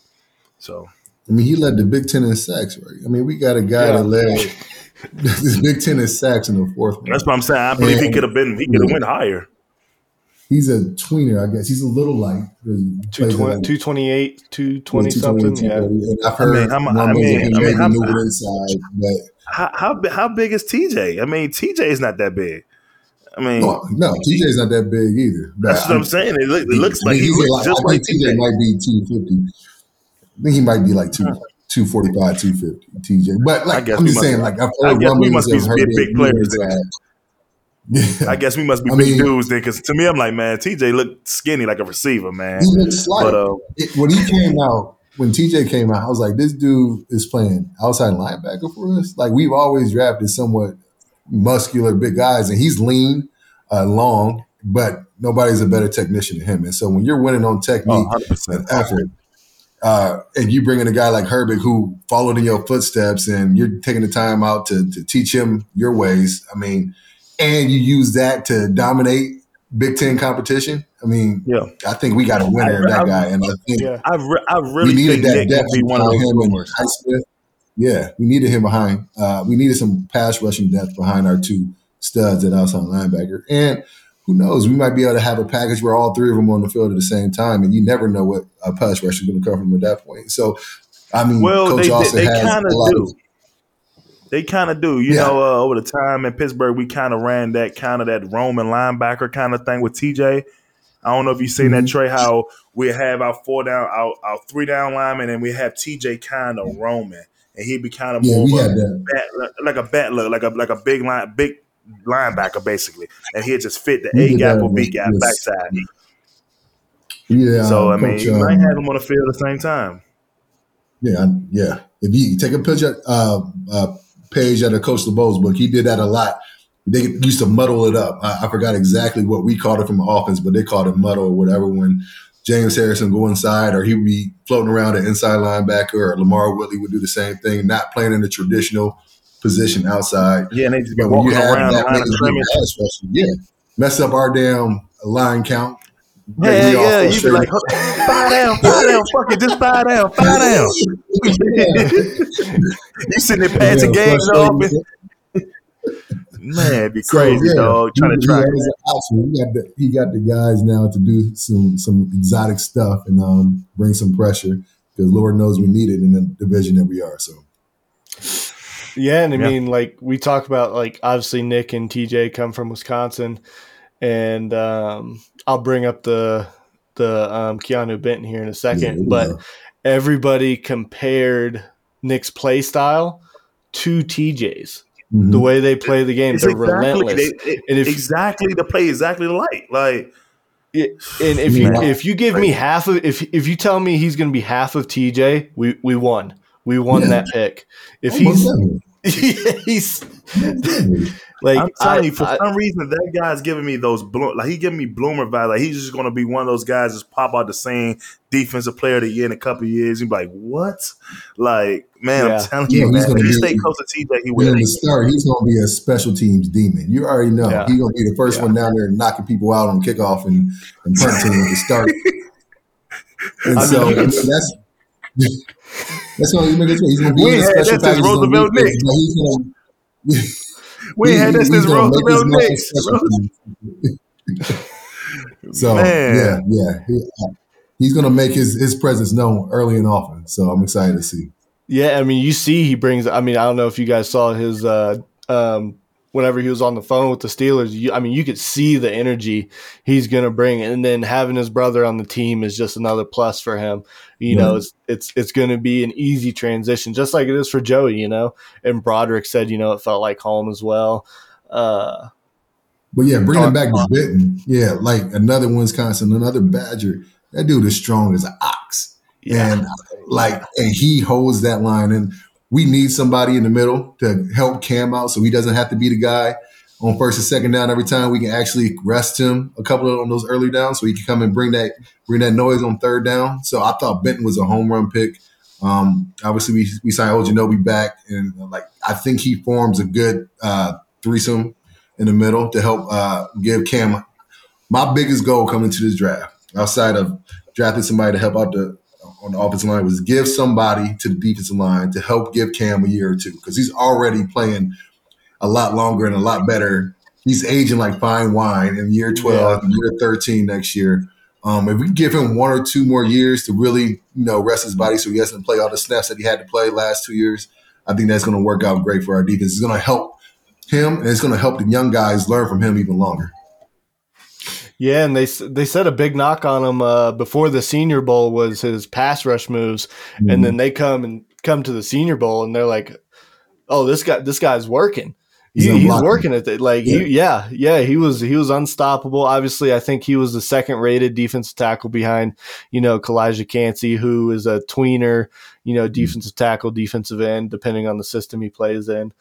So I mean, he led the Big Ten in sacks, right? I mean, we got a guy Yeah. that led <laughs> this Big Ten in sacks in the fourth round. that's what I'm saying. I believe he could have been, he could have went higher. He's a tweener, I guess. He's a little light. 220, 228, 220 220, something. Yeah. I've heard I mean, how mu- I mean- I mean, how- moving inside, How how, how big is TJ? I mean, TJ is not that big. I mean, oh, no, no, TJ's not that big either. That's what I'm saying. It, look, it looks like mean, he he's looks just I like TJ TJ. might be 250. I think he might be like two, 245, 250, TJ. But like, I'm just saying, like, I've I heard guess we must be of her big- big players inside. I guess we must be I big mean- dudes then, because to me, I'm like, man, TJ looked skinny like a receiver, man. He looks slight. But uh, it, when he came out, when TJ came out, I was like, this dude is playing outside linebacker for us. Like we've always drafted somewhat muscular, big guys, and he's lean, uh, long, but nobody's a better technician than him. And so when you're winning on technique oh, and effort, uh, and you bring in a guy like Herbig who followed in your footsteps, and you're taking the time out to to teach him your ways. I mean, and you use that to dominate Big Ten competition. I mean, Yeah. I think we got a winner in that guy, and I think Yeah. I, re- I we needed that Nick depth be one of behind him and. Highsmith. Yeah, we needed him behind. Uh, we needed some pass rushing depth behind our two studs at outside linebacker. And who knows, we might be able to have a package where all three of them are on the field at the same time, and you never know what a pass rush is going to come from at that point. So, I mean, Well, Coach they, they, Austin they has kind of a lot do. of They kind of do. You Yeah. know, uh, over the time in Pittsburgh, we kind of ran that kind of that Roman linebacker kind of thing with TJ. I don't know if you've seen that Mhm. Trai. How we have our four down, our, our three down lineman, and we have TJ kind of roaming, and he'd be kind of yeah. more of a bat, like a bat look, like a like a big line, big linebacker basically, and he'd just fit the A gap or B gap with- backside. Yeah, So I mean, Coach, you might um, have them on the field at the same time. Yeah, yeah. If you take a picture, uh, uh, page out of Coach LeBeau's book, he did that a lot. They used to muddle it up. I, I forgot exactly what we called it from offense, but they called it muddle or whatever. When James Harrison go inside, or he would be floating around an inside linebacker, or LaMarr Woodley would do the same thing, not playing in the traditional position outside. Yeah, and they just be walking around the line of scrimmage. yeah, mess up our damn line count. Yeah, Make yeah, you be like, fire down, fire down, fuck it, just fire down, fire down. <laughs> you sitting there passing Yeah, games off, man, it'd be So, crazy, yeah, dog. Trying he, to track. He, has he got the he got the guys now to do some some exotic stuff and um, bring some pressure because Lord knows we need it in the division that we are. So Yeah, and I Yeah. mean, like we talk about, like obviously Nick and TJ come from Wisconsin, and um, I'll bring up the the um, Keanu Benton here in a second, we but know. everybody compared Nick's play style to TJ's. Mhm. The way they play the game, It's they're exactly, relentless. they- it- And if- exactly the play, exactly the light. Like, and if you Yeah. if you give me half of if if you tell me he's going to be half of TJ, we we won. We won Yeah. that pick. If Oh, most he's <laughs> he's Most definitely. Like I'm telling I- you, for I- some reason, that guy's giving me those bloom. Like he giving me bloomer vibes. Like he's just gonna be one of those guys just pop out the same defensive player of the year in a couple of years. You'd be like, what? Like, man, Yeah. I'm telling Yeah, you, he's man. gonna If he be- stay close to TJ, he And will. in the start, he's going to be a special teams demon. You already know Yeah. he's going to be the first Yeah. one down there knocking people out on kickoff and, and punt team at the start. <laughs> And I so mean, I mean, it's- that's <laughs> that's going to he's going to be We in a had special that since package. He's gonna Roosevelt be- Nix. but he's gonna- We ain't had that He- since he's gonna Roosevelt Nix. <laughs> So Man. yeah, yeah, he, he's going to make his his presence known early and often. So I'm excited to see. Yeah, I mean, you see, he brings. I mean, I don't know if you guys saw his. Uh, um, whenever he was on the phone with the Steelers, you, I mean, you could see the energy he's going to bring, and then having his brother on the team is just another plus for him. You know, it's it's it's going to be an easy transition, just like it is for Joey. You know, and Broderick said, you know, it felt like home as well. Uh, But yeah, bringing back to Benton, yeah, like another Wisconsin, another Badger. That dude is strong as an ox, yeah, and like, and he holds that line. And we need somebody in the middle to help Cam out so he doesn't have to be the guy on first and second down every time. We can actually rest him a couple of on those early downs so he can come and bring that bring that noise on third down. So I thought Benton was a home run pick. Um, obviously, we, we signed Ogunjobi back, and like I think he forms a good uh, threesome in the middle to help uh, give Cam. My biggest goal coming to this draft, outside of drafting somebody to help out the on the offensive line, was give somebody to the defensive line to help give Cam a year or two because he's already playing a lot longer and a lot better. He's aging like fine wine in year 12, yeah. year 13 next year. Um, if we give him one or two more years to really, you know, rest his body so he doesn't play all the snaps that he had to play last two years, I think that's going to work out great for our defense. It's going to help him, and it's going to help the young guys learn from him even longer. Yeah, and they they said a big knock on him uh, before the Senior Bowl was his pass rush moves, mm-hmm. and then they come and come to the Senior Bowl, and they're like, "Oh, this guy, this guy's working." He's, he, he's working at it. Like yeah. he, yeah, yeah, he was he was unstoppable. Obviously, I think he was the second rated defensive tackle behind you know Calijah Kancey, who is a tweener, you know, mm-hmm. defensive tackle, defensive end, depending on the system he plays in.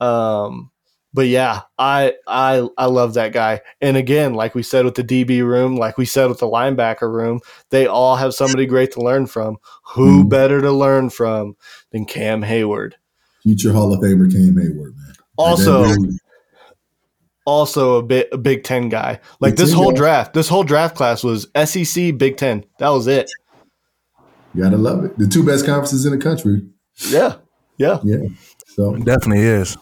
Um, but yeah, I I I love that guy. And again, like we said with the DB room, like we said with the linebacker room, they all have somebody great to learn from. Who mm. better to learn from than Cam Heyward? Future Hall of Famer Cam Heyward, man. Also, also a bit a Big Ten guy. Like Big this whole guy. draft, this whole draft class was SEC Big Ten. That was it. You gotta love it. The two best conferences in the country. Yeah, yeah, yeah. So it definitely is.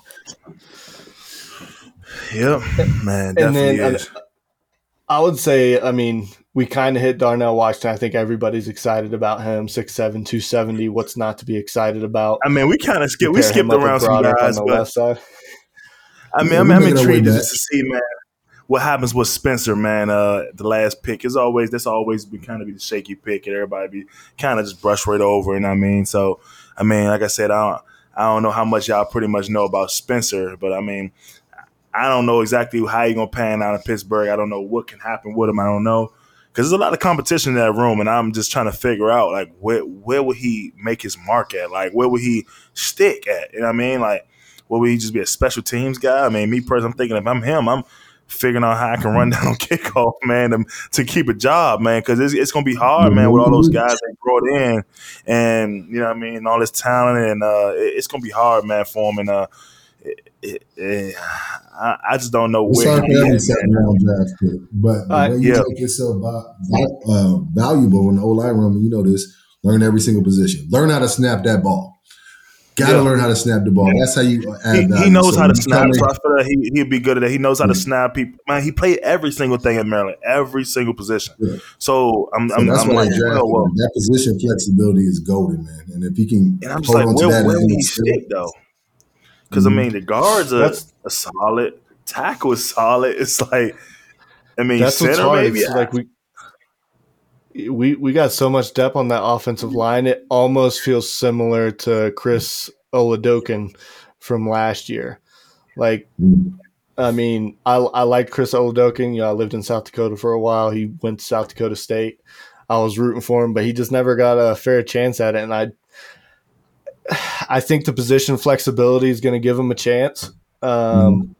Yep, man, definitely then, is. I would say, I mean, we kind of hit Darnell Washington. I think everybody's excited about him. 6'7", 270. What's not to be excited about? I mean, we kind of skipped. We skipped around some guys, on the left side. I mean, I'm, I'm intrigued just to see, man, what happens with Spencer, man. Uh, the last pick is always that's always been kind of be the shaky pick, and everybody be kind of just brush right over. And I mean, so I mean, like I said, I don't, I don't know how much y'all pretty much know about Spencer, but I mean, I don't know exactly how he's gonna pan out in Pittsburgh. I don't know what can happen with him. I don't know because there's a lot of competition in that room, and I'm just trying to figure out like where where would he make his mark at? Like where would he stick at? You know what I mean? Like will he just be a special teams guy? I mean, me personally, I'm thinking if I'm him, I'm figuring out how I can run <laughs> down on kickoff, man, to, to keep a job, man, because it's, it's going to be hard, man, with all those guys they brought in, and you know what I mean, all this talent, and uh, it, it's going to be hard, man, for him, and uh, it, it, I, I, just don't know where. It's second round draft but the uh, way you yeah. make yourself uh, valuable in the O line room, you know this. Learn every single position. Learn how to snap that ball. Got to yeah. learn how to snap the ball. That's how you add He, he knows so how to snap. So I feel like he, he'd be good at that. He knows how to snap people. Man, he played every single thing in Maryland, every single position. Yeah. So I'm, so I'm, that's I'm like, well, well, that position flexibility is golden, man. And if he can, and I'm just like, where, where will he stick though? Because mm-hmm. I mean, the guards are a solid. Tackle is solid. <laughs> It's like, I mean, that's center maybe. It's like we we we got so much depth on that offensive line. It almost feels similar to Chris Oladokun from last year. Like, I mean, I I liked Chris Oladokun. You know, I lived in South Dakota for a while. He went to South Dakota State. I was rooting for him, but he just never got a fair chance at it. And I, I think the position flexibility is going to give him a chance. Um,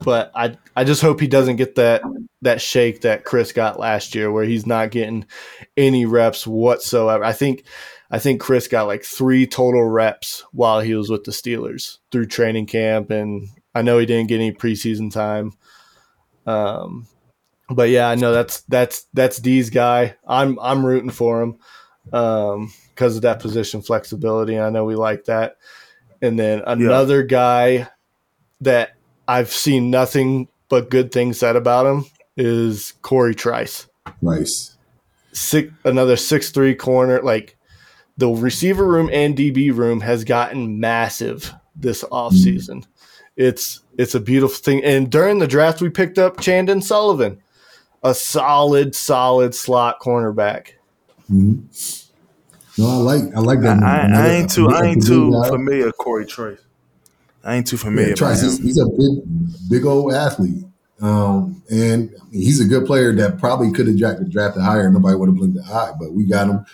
but I I just hope he doesn't get that that shake that Chris got last year where he's not getting any reps whatsoever. I think I think Chris got like 3 total reps while he was with the Steelers through training camp and I know he didn't get any preseason time. Um but yeah, I know that's that's that's D's guy. I'm I'm rooting for him um because of that position flexibility. I know we like that. And then another yeah. guy that I've seen nothing but good things said about him is Corey Trice. Nice. Six, another six three corner. Like the receiver room and DB room has gotten massive this offseason. Mm. It's it's a beautiful thing. And during the draft, we picked up Chandon Sullivan, a solid, solid slot cornerback. Mm-hmm. No, I like I like that. I, I, I ain't too I ain't too familiar Corey Trice. I ain't too familiar. Yeah, Trice, he's, he's, a big, big old athlete, um, and he's a good player that probably could have drafted, drafted higher. Nobody would have blinked an eye, but we got him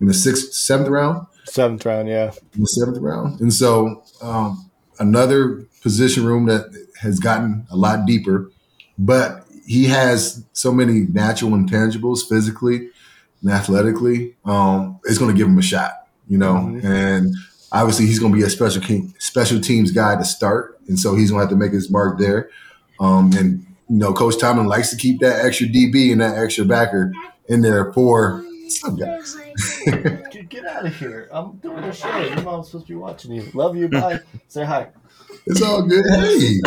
in the sixth, seventh round. Seventh round, yeah. In the seventh round. And so um, another position room that has gotten a lot deeper, but he has so many natural intangibles physically and athletically. Um, it's going to give him a shot, you know, mm-hmm. and obviously he's going to be a special special teams guy to start, and so he's going to have to make his mark there. Um, and you know, Coach Tomlin likes to keep that extra DB and that extra backer in there for some guys. <laughs> get, get out of here! I'm doing a show. Your mom's supposed to be watching you. Love you. Bye. <laughs> Say hi. It's all good. Hey,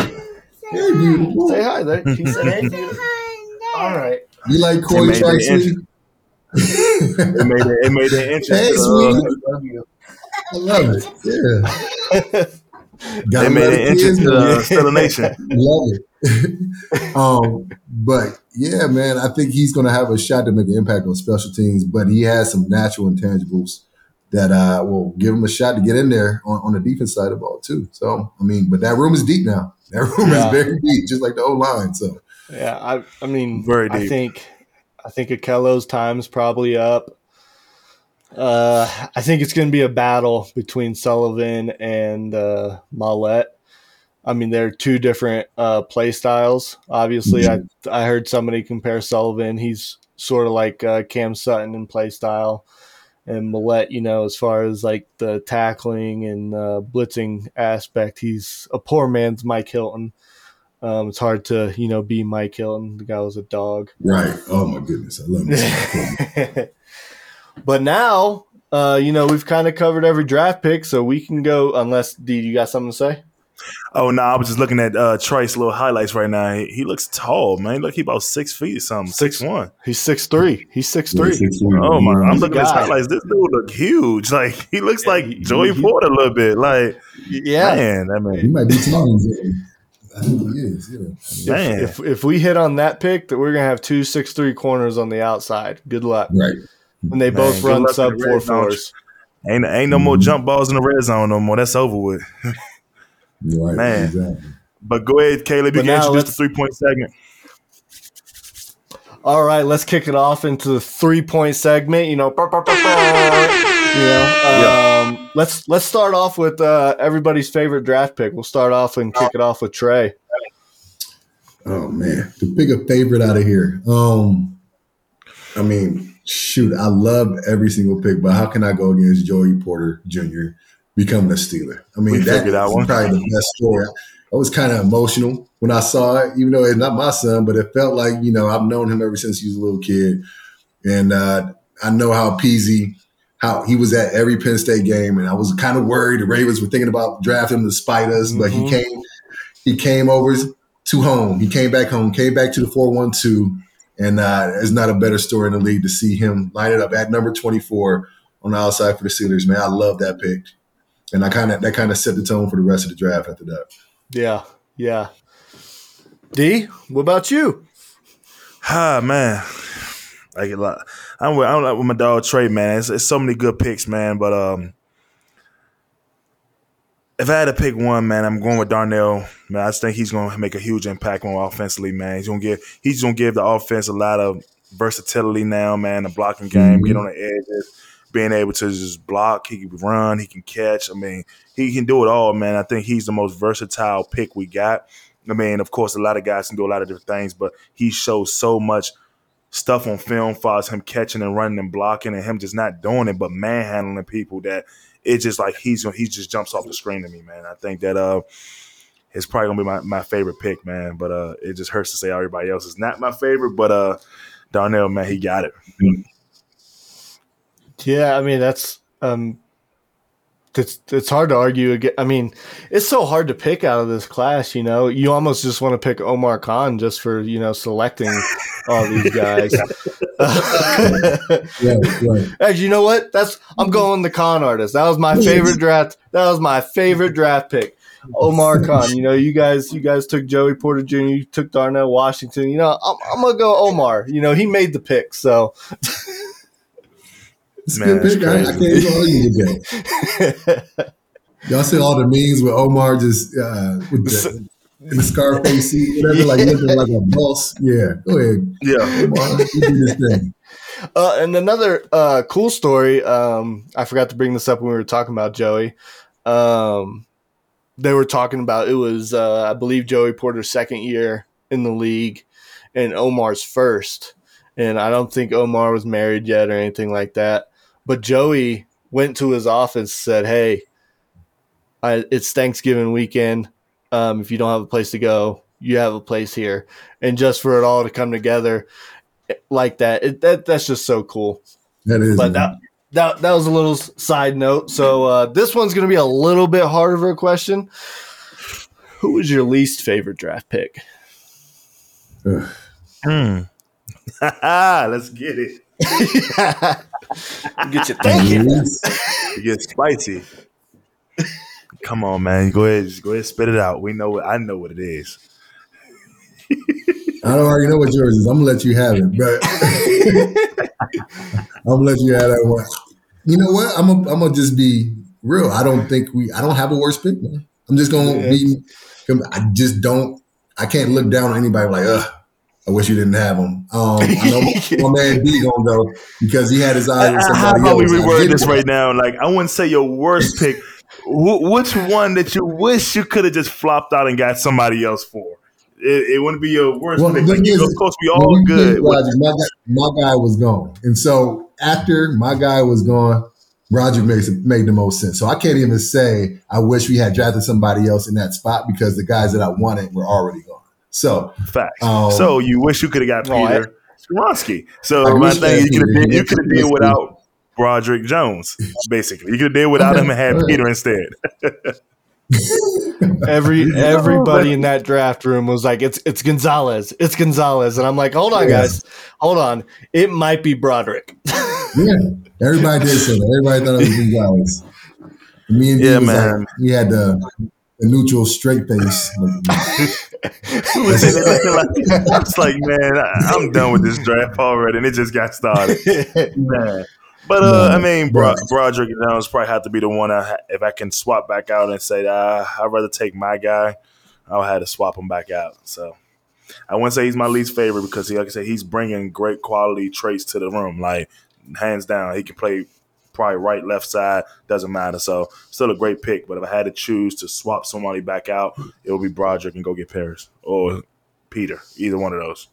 hey, beautiful. Say hi there. She said, "Hey, beautiful." All right. You like Coy Tracy? It made it. It made it interesting. Hey, sweet. Uh. I love it. Yeah. Got <laughs> they made an entrance to uh, Steeler Nation. <laughs> Love it. <laughs> um, but yeah, man, I think he's going to have a shot to make an impact on special teams. But he has some natural intangibles that uh, will give him a shot to get in there on, on the defense side of the ball too. So I mean, but that room is deep now. That room yeah. is very deep, just like the old line. So yeah, I I mean, very deep. I think I think Ahkello's time's probably up. Uh, I think it's going to be a battle between Sullivan and uh, Maulet. I mean, they're two different uh, play styles. Obviously, I I heard somebody compare Sullivan. He's sort of like uh, Cam Sutton in play style, and Maulet, you know, as far as like the tackling and uh, blitzing aspect, he's a poor man's Mike Hilton. Um, it's hard to you know be Mike Hilton. The guy was a dog. Right. Oh my goodness, I love him. <laughs> But now, uh, you know, we've kind of covered every draft pick, so we can go. Unless, D, you got something to say? Oh no, I was just looking at uh Trice little highlights right now. He, he, looks tall, man. Look, he about six feet or something. Six one. He's six three. He's six three. Oh my! I'm looking at his highlights. This dude look huge. <laughs> Like he looks like Joey he, Porter a little bit. Like yeah, man, that man. He might be tall. I think he is. Yeah. Man. If, if, if we hit on that pick, that we're gonna have two six three corners on the outside. Good luck. Right and they Man, both run sub four fours. Ain't ain't no more mm-hmm. jump balls in the red zone no more. That's over with. right, Man. Exactly. But go ahead, Caleb. You but can introduce the three point segment. All right, let's kick it off into the three point segment. You know, burr, burr, burr, you know, um, yeah. Let's let's start off with uh, everybody's favorite draft pick. We'll start off and kick it off with Trai. Oh man, to pick a favorite out of here. Um, I mean, shoot, I love every single pick, but how can I go against Joey Porter Jr. becoming a Steeler? I mean, that, that one. probably the best story. I was kind of emotional when I saw it, even though it's not my son, but it felt like, you know, I've known him ever since he was a little kid. And uh, I know how Peezy, how he was at every Penn State game. And I was kind of worried the Ravens were thinking about drafting him to spite us, mm-hmm. but he mm-hmm. came, he came over to home. He came back home, came back to the 412 and uh, there's not a better story in the league to see him line it up at number 24 on the outside for the Steelers. Man, I love that pick, and I kind of that kind of set the tone for the rest of the draft after that. Yeah, yeah. D, what about you? Ah, man. I get like, I'm with, I'm with my dog Trai, man. It's, it's so many good picks, man. But um, if I had to pick one, man, I'm going with Darnell. Man, I just think he's going to make a huge impact on offensively, man. He's going to give he's going to give the offense a lot of versatility now, man. The blocking game, mm-hmm. get on the edges, being able to just block. He can run, he can catch. I mean, he can do it all, man. I think he's the most versatile pick we got. I mean, of course, a lot of guys can do a lot of different things, but he shows so much stuff on film as him catching and running and blocking and him just not doing it, but manhandling people that – it's just like he's he just jumps off the screen to me, man. I think that uh it's probably gonna be my, my favorite pick, man. But uh it just hurts to say everybody else is not my favorite, but uh Darnell, man, he got it. Yeah, I mean that's um it's it's hard to argue again. I mean, it's so hard to pick out of this class. You know, you almost just want to pick Omar Khan just for you know selecting all these guys. yeah, <laughs> right. Hey, you know what? That's I'm going the con artist. That was my favorite draft. That was my favorite draft pick. Omar <laughs> Khan. You know, you guys, you guys took Joey Porter Jr. You took Darnell Washington. You know, I'm, I'm gonna go Omar. You know, he made the pick, so. Man, pick. I, I, can't even argue with that. <laughs> Y'all see all the memes with Omar just uh, with the, in the Scarface seat, whatever, like looking like a boss. Yeah, go ahead. Yeah, Omar, you do this thing. Uh, and another uh, cool story. Um, I forgot to bring this up when we were talking about Joey. Um, they were talking about it was, uh, I believe, Joey Porter's second year in the league, and Omar's first. And I don't think Omar was married yet or anything like that. But Joey went to his office, said, "Hey, I, it's Thanksgiving weekend. Um, if you don't have a place to go, you have a place here." And just for it all to come together like that, it, that that's just so cool. That is. But that, that that was a little side note. So uh, this one's going to be a little bit harder of a question. Who was your least favorite draft pick? Hmm. <laughs> Let's get it. <laughs> Get you thinking. It gets spicy. Come on, man. Go ahead. Go ahead. Spit it out. We know. What, I know what it is. I don't already know what yours is. I'm gonna let you have it, but <laughs> I'm gonna let you have that one. You know what? I'm gonna, I'm gonna just be real. I don't think we. I don't have a worst pick, man. I'm just gonna Yeah. be. I just don't. I can't look down on anybody like, ugh. I wish you didn't have him. Um, I know my <laughs> man B gonna go because he had his eye on Uh, How somebody about we reword this right now? Like, I wouldn't say your worst pick. Wh- which one that you wish you could have just flopped out and got somebody else for? It, it wouldn't be your worst Well, pick. Like, is, of course, we all we good. Roger, my, guy, my guy was gone, and so after my guy was gone, Roger made made the most sense. So I can't even say I wish we had drafted somebody else in that spot because the guys that I wanted were already gone. So Facts. Um, so you wish you could have got Peter Skoronski. So I my thing, you could have did. did, you could have did without Broderick Jones. Basically, you could have did without him and had. <laughs> Peter instead. <laughs> Every everybody in that draft room was like, "It's it's Gonzalez, it's Gonzalez," and I'm like, "Hold on, guys, hold on, it might be Broderick." yeah, <laughs> everybody did say that. Everybody thought it was Gonzalez. Me and D Yeah, was man. like, we had the, the neutral straight face. Who was in it? Like, like, man, I, I'm done with this draft already, and it just got started. Man. But uh, No, I mean, Bro-. Broderick Jones probably have to be the one. I, if I can swap back out and say, uh, I'd rather take my guy, I'll have to swap him back out. So I wouldn't say he's my least favorite because, he, like I said, he's bringing great quality traits to the room. Like hands down, he can play probably right, left side, doesn't matter. So still a great pick. But if I had to choose to swap somebody back out, it would be Broderick and go get Paris or Peter, either one of those.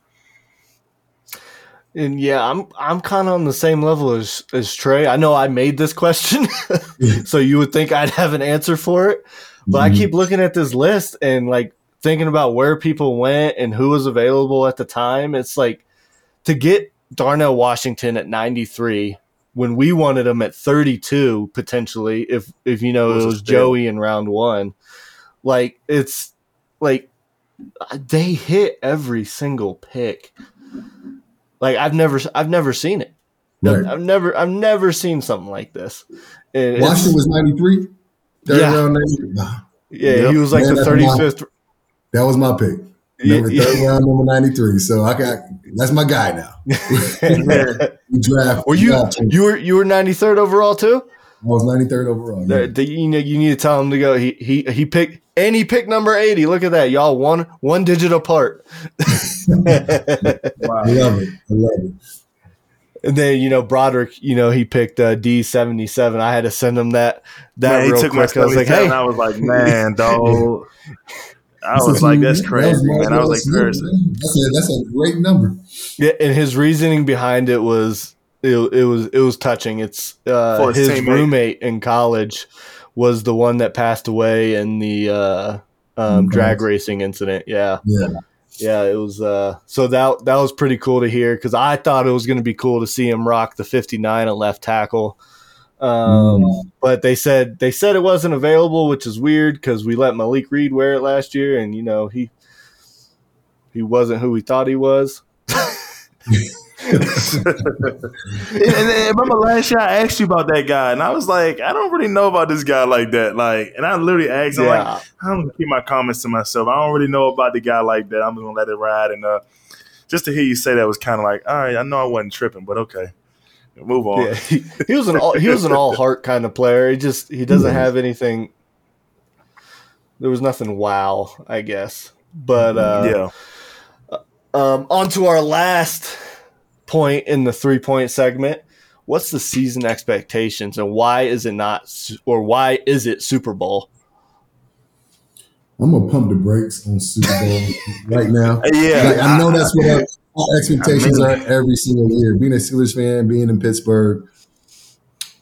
And yeah, I'm I'm kind of on the same level as as Trai. I know I made this question, <laughs> so you would think I'd have an answer for it. But I Mhm. keep looking at this list and like thinking about where people went and who was available at the time. It's like to get Darnell Washington at 93 when we wanted him at 32 potentially if if you know It was it was. Joey in round 1. Like it's like they hit every single pick. Like I've never I've never seen it. Right. I've never I've never seen something like this. It's- Washington was 93. Yeah. round 93. Nah, yeah, Yep. he was like Man, the 35th. my- that was my pick. Number Yeah. third round, number 93. So I got that's my guy now. <laughs> <laughs> We draft. Were you draft you were you were ninety third overall too? I was 93rd overall. yeah. The, the, you know you need to tell him to go. He he he picked and he picked number eighty. Look at that, y'all one one digit apart. <laughs> I love it. I love it. And then you know Broderick, you know he picked uh, D seventy seven. I had to send him that that Man, he real took my quick. I was like, 77, hey, I was like, man, <laughs> dog. I was like, that's crazy, man. I was like, lowest number, seriously. man. That's a, that's a great number. Yeah, and his reasoning behind it was it, it was it was touching. It's uh, his his teammate. roommate in college was the one that passed away in the uh, um, drag racing incident. Yeah, Yeah. yeah, it was. Uh, so that that was pretty cool to hear because I thought it was going to be cool to see him rock the fifty nine at left tackle. Um, Mm. But they said they said it wasn't available, which is weird because we let Malik Reed wear it last year, and you know he he wasn't who we thought he was. <laughs> and, then remember last year I asked you about that guy, and I was like, I don't really know about this guy like that. Like, and I literally asked him, like, I'm gonna keep my comments to myself. I don't really know about the guy like that. I'm just gonna let it ride. And uh, just to hear you say that was kind of like, all right, I know I wasn't tripping, but okay, move on. Yeah, he, he was an all, he was an all heart kind of player. He just he doesn't have anything. There was nothing wow, I guess. But uh, yeah. um, on to our last point in the three point segment. What's the season expectations and why is it not, or why is it Super Bowl? I'm gonna pump the brakes on Super Bowl <laughs> right now. Yeah, like, I know that's what our, our expectations are every single year. Being a Steelers fan, being in Pittsburgh,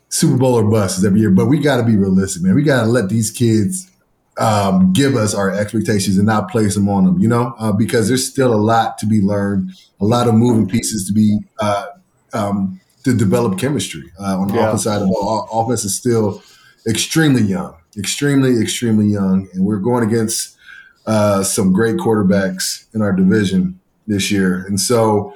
Super Bowl or bust every year. But we got to be realistic, man. We got to let these kids um, give us our expectations and not place them on them, you know, uh, because there's still a lot to be learned, a lot of moving pieces to be uh, um, to develop chemistry uh, on the yeah. offense side of the ball. Offense is still extremely young, extremely, extremely young, and we're going against uh, some great quarterbacks in our division this year, and so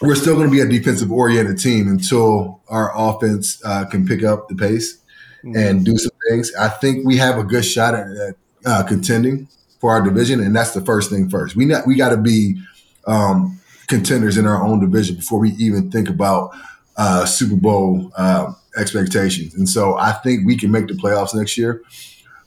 we're still going to be a defensive oriented team until our offense uh, can pick up the pace mm-hmm. and do some things. I think we have a good shot at, at uh, contending for our division, and that's the first thing first. We not, we got to be um, contenders in our own division before we even think about uh, Super Bowl uh, expectations. And so I think we can make the playoffs next year,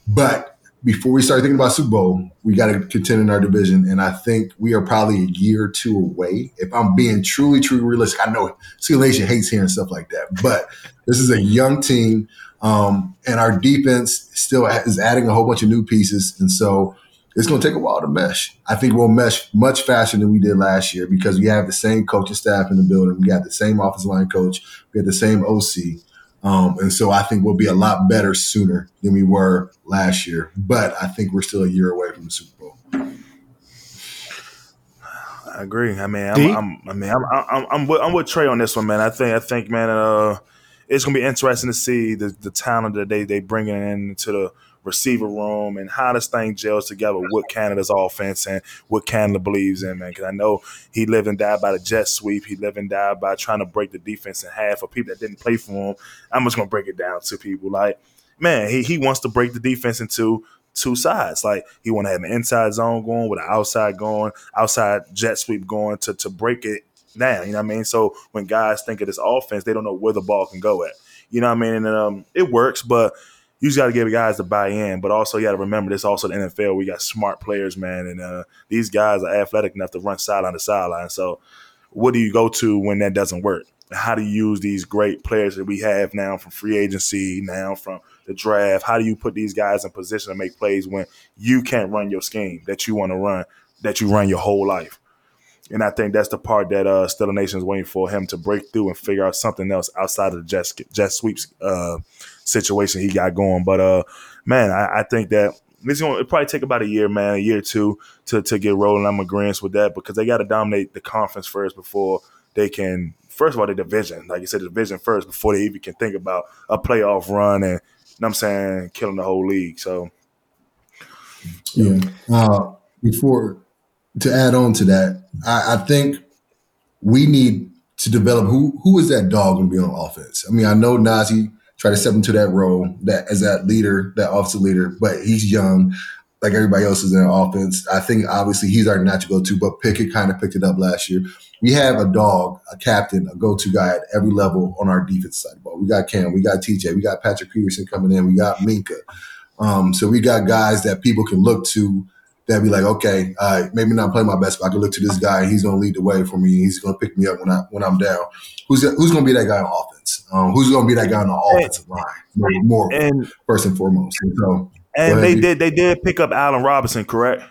but before we start thinking about Super Bowl, we got to contend in our division, and I think we are probably a year or two away. If I'm being truly, truly realistic, I know Steeler Nation hates hearing stuff like that, but this is a young team. Um, and our defense still is adding a whole bunch of new pieces. And so it's going to take a while to mesh. I think we'll mesh much faster than we did last year because we have the same coaching staff in the building. We got the same offensive line coach. We had the same OC. Um, and so I think we'll be a lot better sooner than we were last year. But I think we're still a year away from the Super Bowl. I agree. I mean, I'm, I'm, i mean, I'm, I'm, I'm, with, I'm with Trai on this one, man. I think, I think, man, uh, it's gonna be interesting to see the, the talent that they they bring in to the receiver room and how this thing gels together with Canada's offense and what Canada believes in, man. Because I know he lived and died by the jet sweep. He lived and died by trying to break the defense in half for people that didn't play for him. I'm just gonna break it down to people like, man, he, he wants to break the defense into two sides. Like he want to have an inside zone going with an outside going, outside jet sweep going to to break it down. You know what I mean? So when guys think of this offense, they don't know where the ball can go at. You know what I mean? And um, it works, but you just got to give guys to buy in. But also, you got to remember this. Also, the NFL, we got smart players, man, and uh, these guys are athletic enough to run sideline to sideline. So, what do you go to when that doesn't work? How do you use these great players that we have now from free agency, now from the draft? How do you put these guys in position to make plays when you can't run your scheme that you want to run, that you run your whole life? And I think that's the part that uh, Steeler Nation is waiting for him to break through and figure out something else outside of the jet, jet sweeps uh, situation he got going. But uh, man, I, I think that it's going to probably take about a year, man, a year or two to, to get rolling. I'm agreeing with that because they got to dominate the conference first before they can. First of all, the division, like you said, the division first before they even can think about a playoff run and, you know what I'm saying, killing the whole league. So, yeah. Uh, before to add on to that, I, I think we need to develop who who is that dog going to be on offense. I mean, I know Najee tried to step into that role that as that leader, that offensive leader, but he's young, like everybody else is in offense. I think obviously he's our natural go-to, but Pickett kind of picked it up last year. We have a dog, a captain, a go-to guy at every level on our defense side ball. We got Cam, we got TJ, we got Patrick Peterson coming in, we got Minkah. Um, so we got guys that people can look to that be like, okay, uh, maybe not play my best, but I can look to this guy. He's going to lead the way for me. He's going to pick me up when I when I'm down. Who's who's going to be that guy on offense? Um, who's going to be that guy on the offensive line? More and, first and foremost. And, so, and they did they did pick up Allen Robinson, correct?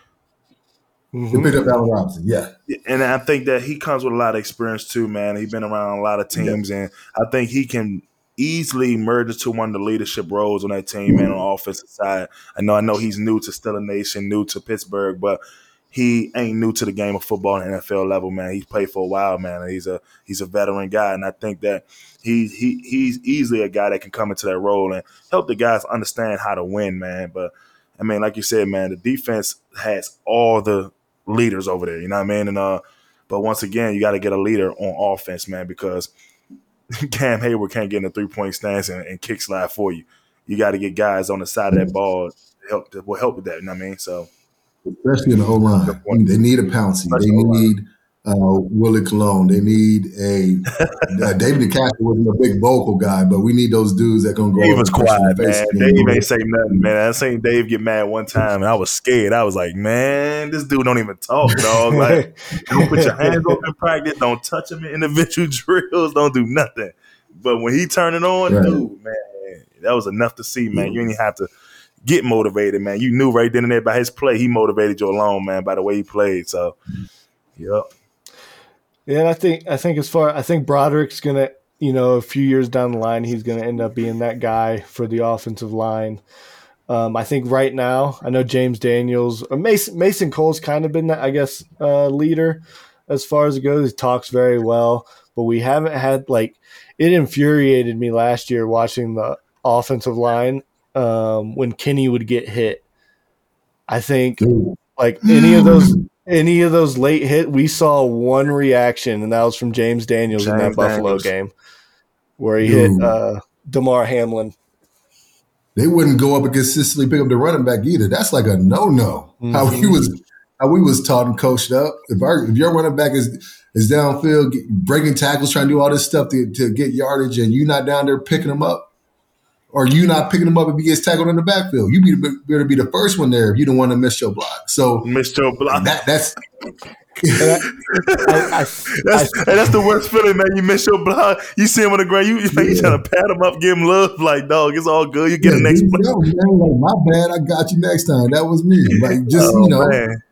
Mm-hmm. They picked up Allen Robinson, yeah. And I think that he comes with a lot of experience too, man. He's been around a lot of teams, yeah. and I think he can easily merge into one of the leadership roles on that team, man, on the offensive side. I know I know he's new to Steeler Nation, new to Pittsburgh, but he ain't new to the game of football on the NFL level, man. He's played for a while, man. He's a he's a veteran guy, and I think that he he he's easily a guy that can come into that role and help the guys understand how to win, man. But I mean, like you said, man, the defense has all the leaders over there. You know what I mean? And uh, but once again, you got to get a leader on offense, man, because <laughs> Cam Heyward can't get in a three point stance and, and kick slide for you. You got to get guys on the side of that ball help will help with that. You know what I mean? So especially in the O line, they need a Pouncey. They need uh, Willie Colon. They need a <laughs> uh, David DeCastro wasn't a big vocal guy, but we need those dudes that gonna go. Over was and punch you in quiet, man. Dave ain't say nothing, man. I seen Dave get mad one time, and I was scared. I was like, man, this dude don't even talk, dog. Like, <laughs> don't put your hands up in practice. Don't touch him in individual <laughs> drills. Don't do nothing. But when he turned it on, Right. dude, man, that was enough to see, man. You didn't have to get motivated, man. You knew right then and there by his play, he motivated you alone, man, by the way he played. So, yep. Yeah, and I think I think as far I think Broderick's gonna you know a few years down the line he's gonna end up being that guy for the offensive line. Um, I think right now I know James Daniels or Mason Mason Cole's kind of been that I guess uh, leader as far as it goes. He talks very well, but we haven't had like it infuriated me last year watching the offensive line um, when Kenny would get hit. I think like any of those any of those late hit, we saw one reaction, and that was from James Daniels in that James Buffalo Daniels. game where he Dude. hit uh, Damar Hamlin. they wouldn't go up and consistently pick up the running back either. That's like a no no. How he was, how we was taught and coached up. If our if your running back is is downfield get, breaking tackles, trying to do all this stuff to, to get yardage, and you not down there picking them up, or you not picking them up if he gets tackled in the backfield, you be better be the first one there if you don't want to miss your block. So miss your Block. that that's I, I, <laughs> That's, I- hey, that's the worst feeling, man. You miss your block. You see him on the ground. You, man, <laughs> you Yeah. trying to pat him up, give him love. Like, dog, it's all good. You get yeah, the next dude, play. yo, man, like, my bad, I got you next time. That was me. Like just Oh, you know, man.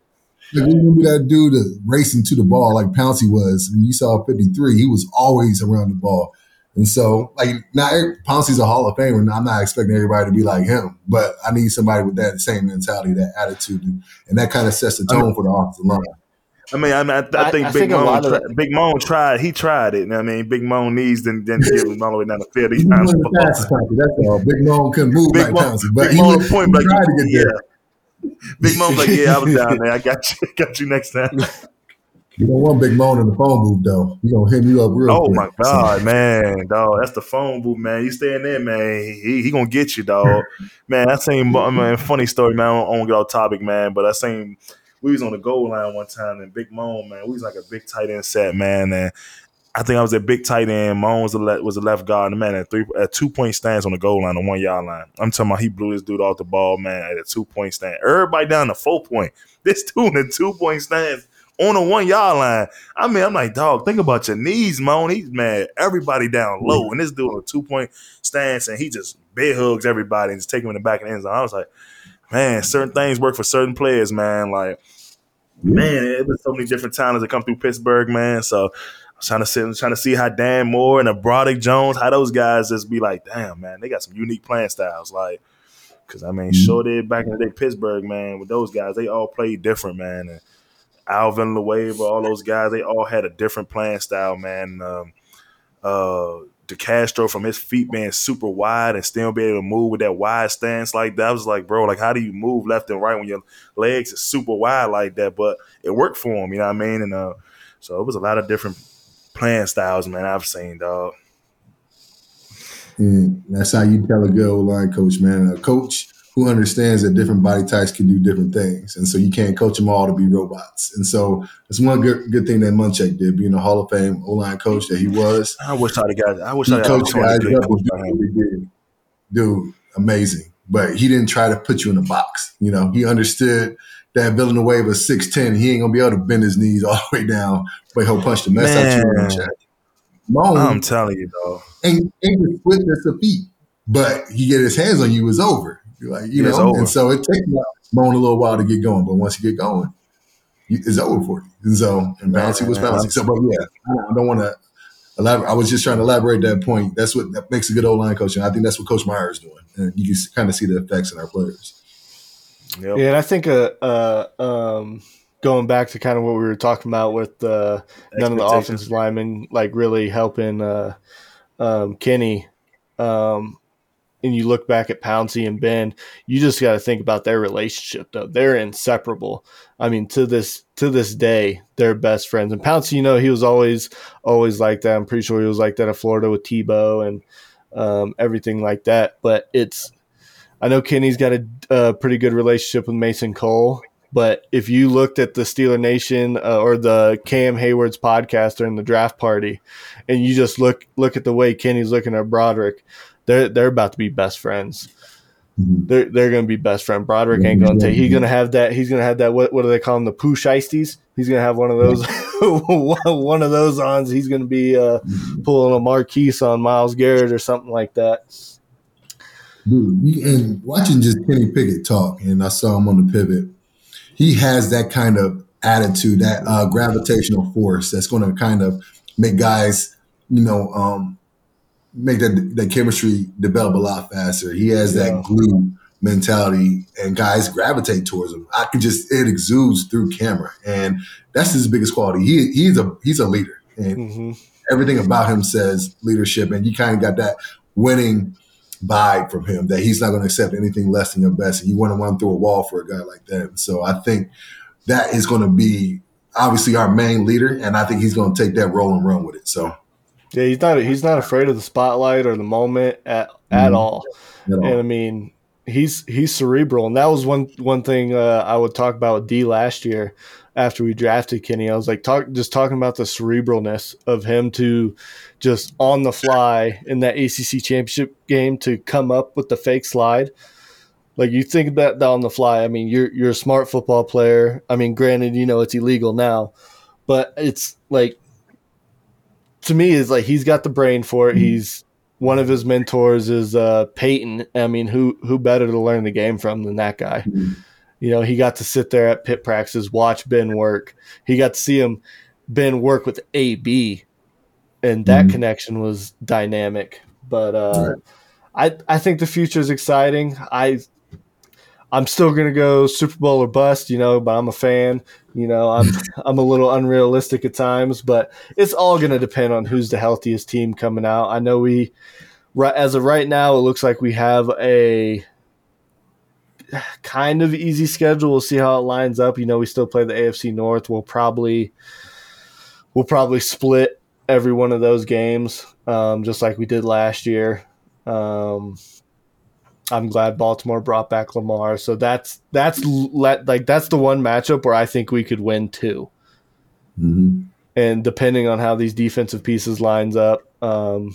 Like, we remember that dude racing to the ball like Pouncey was. When you saw 53, he was always around the ball. And so, like, now Pouncey's a Hall of Famer, and I'm not expecting everybody to be like him, but I need somebody with that same mentality, that attitude, and that kind of sets the tone for the offensive line. I mean, I, mean, I, I I- think I Big think Moan, lot of tri- Big Moan tried. He tried it. I mean, Big Moan needs didn't, didn't give him all the way down the field. He He wasn't the the fastest Pouncey, that's all. Big Moan couldn't move Big like Moan, Pouncey, but Big he, Moan was, point he blank. tried to get Yeah. there. Big Moan's like, yeah, I was down there. I got you. <laughs> Got you next time. <laughs> You don't want Big Moan in the phone booth, though. He gonna hit you up real quick. Oh quick. my god, man, dog, that's the phone booth, man. You stay in there, man. He he gonna get you, dog. man, I seen, man, funny story, man. I don't, I don't get off topic, man, but I seen we was on the goal line one time and Big Moan, man, we was like a big tight end set, man, and I think I was a big tight end. Moan was the le- was the left guard, and the man, at three at two point stands on the goal line, on one yard line. I'm talking about he blew this dude off the ball, man, at a two point stand. Everybody down to four point. <laughs> This dude in a two point stance on a one yard line. I mean, I'm like, dog, think about your knees, Moan. He's mad. Everybody down low, and this dude a two point stance, and he just bed hugs everybody and just take him in the back of the end zone. I was like, man, certain things work for certain players, man. Like, man, it was so many different talents that come through Pittsburgh, man. So I was trying to see, trying to see how Dan Moore and a Broderick Jones, how those guys just be like, damn, man, they got some unique playing styles, like. Cause I mean, mm-hmm. sure did back in the day, Pittsburgh, man, with those guys, they all played different, man. And Alvin LeWaver, all those guys, they all had a different playing style, man. Um, uh, DeCastro from his feet being super wide and still be able to move with that wide stance like that. I was like, bro, like how do you move left and right when your legs are super wide like that? But it worked for him, you know what I mean? And uh, so it was a lot of different playing styles, man. I've seen, dog. And that's how you tell a good old line coach, man. A coach who understands that different body types can do different things, and so you can't coach them all to be robots. And so that's one good good thing that Munchak did, being a Hall of Fame O line coach that he was. I wish I'd got. I wish He I had coached guys up play and coach do what he did. Dude, amazing. But he didn't try to put you in a box. You know, he understood that Villanueva was six ten. He ain't gonna be able to bend his knees <laughs> all the way down, but he'll punch the mess out you Man. Moan I'm telling you, though. ain't ain't just quick as a feet, but he get his hands on you, it's over. You're like you It's know, over. and so it takes Moan a little while to get going, but once you get going, you, it's over for you. And so, and Pouncey was Man, Pouncey. So, but yeah, I don't want to elaborate. I was just trying to elaborate that point. That's what that makes a good old line coach, and I think that's what Coach Meyer is doing, and you can kind of see the effects in our players. Yep. Yeah, and I think uh, uh, um, going back to kind of what we were talking about with uh, none of the Expectations. offensive linemen like really helping uh, um, Kenny, um, and you look back at Pouncey and Ben, you just got to think about their relationship though. They're inseparable. I mean, to this to this day, they're best friends. And Pouncey, you know, he was always always like that. I'm pretty sure he was like that at Florida with Tebow and um, everything like that. But it's I know Kenny's got a, a pretty good relationship with Mason Cole, But if you looked at the Steeler Nation uh, or the Cam Heyward's podcast during the draft party, and you just look look at the way Kenny's looking at Broderick, they're they're about to be best friends. Mm-hmm. They're they're gonna be best friend. Broderick ain't gonna take. He's gonna have that. He's gonna have that. What what do they call them? The poo shiesties. He's gonna have one of those. <laughs> one of those ons. He's gonna be uh, mm-hmm. pulling a Marquise on Myles Garrett or something like that. Dude, and watching just Kenny Pickett talk, and I saw him on the pivot. He has that kind of attitude, that uh, gravitational force that's going to kind of make guys, you know, um, make that that chemistry develop a lot faster. He has yeah. that glue mentality, and guys gravitate towards him. I can just it exudes through camera, and that's his biggest quality. He he's a he's a leader, and mm-hmm. everything about him says leadership, and you kind of got that winning vibe from him that he's not going to accept anything less than your best, and you want to run through a wall for a guy like that. So I think that is going to be obviously our main leader, and I think he's going to take that role and run with it. So. Yeah, he's not he's not afraid of the spotlight or the moment at at mm-hmm. all. At all. And I mean, he's he's cerebral, and that was one one thing uh, I would talk about with D last year after we drafted Kenny. I was like talk just talking about the cerebralness of him to just on the fly in that ACC championship game to come up with the fake slide. Like you think about that on the fly. I mean, you're you're a smart football player. I mean, granted, you know it's illegal now, but it's like to me is like he's got the brain for it. Mm-hmm. He's one of his mentors is uh, Peyton. I mean, who who better to learn the game from than that guy? Mm-hmm. You know, he got to sit there at pit practices, watch Ben work. He got to see him Ben work with AB, and that mm-hmm. connection was dynamic. But uh, right. I I think the future is exciting. I I'm still gonna go Super Bowl or bust, you know, but I'm a fan. You know, I'm <laughs> I'm a little unrealistic at times, but it's all gonna depend on who's the healthiest team coming out. I know we, as of right now, it looks like we have a kind of easy schedule. We'll see how it lines up. You know, we still play the AFC North. We'll probably we'll probably split every one of those games, um, just like we did last year. Um, I'm glad Baltimore brought back Lamar. So that's that's let like that's the one matchup where I think we could win 2 mm-hmm. And depending on how these defensive pieces lines up, um,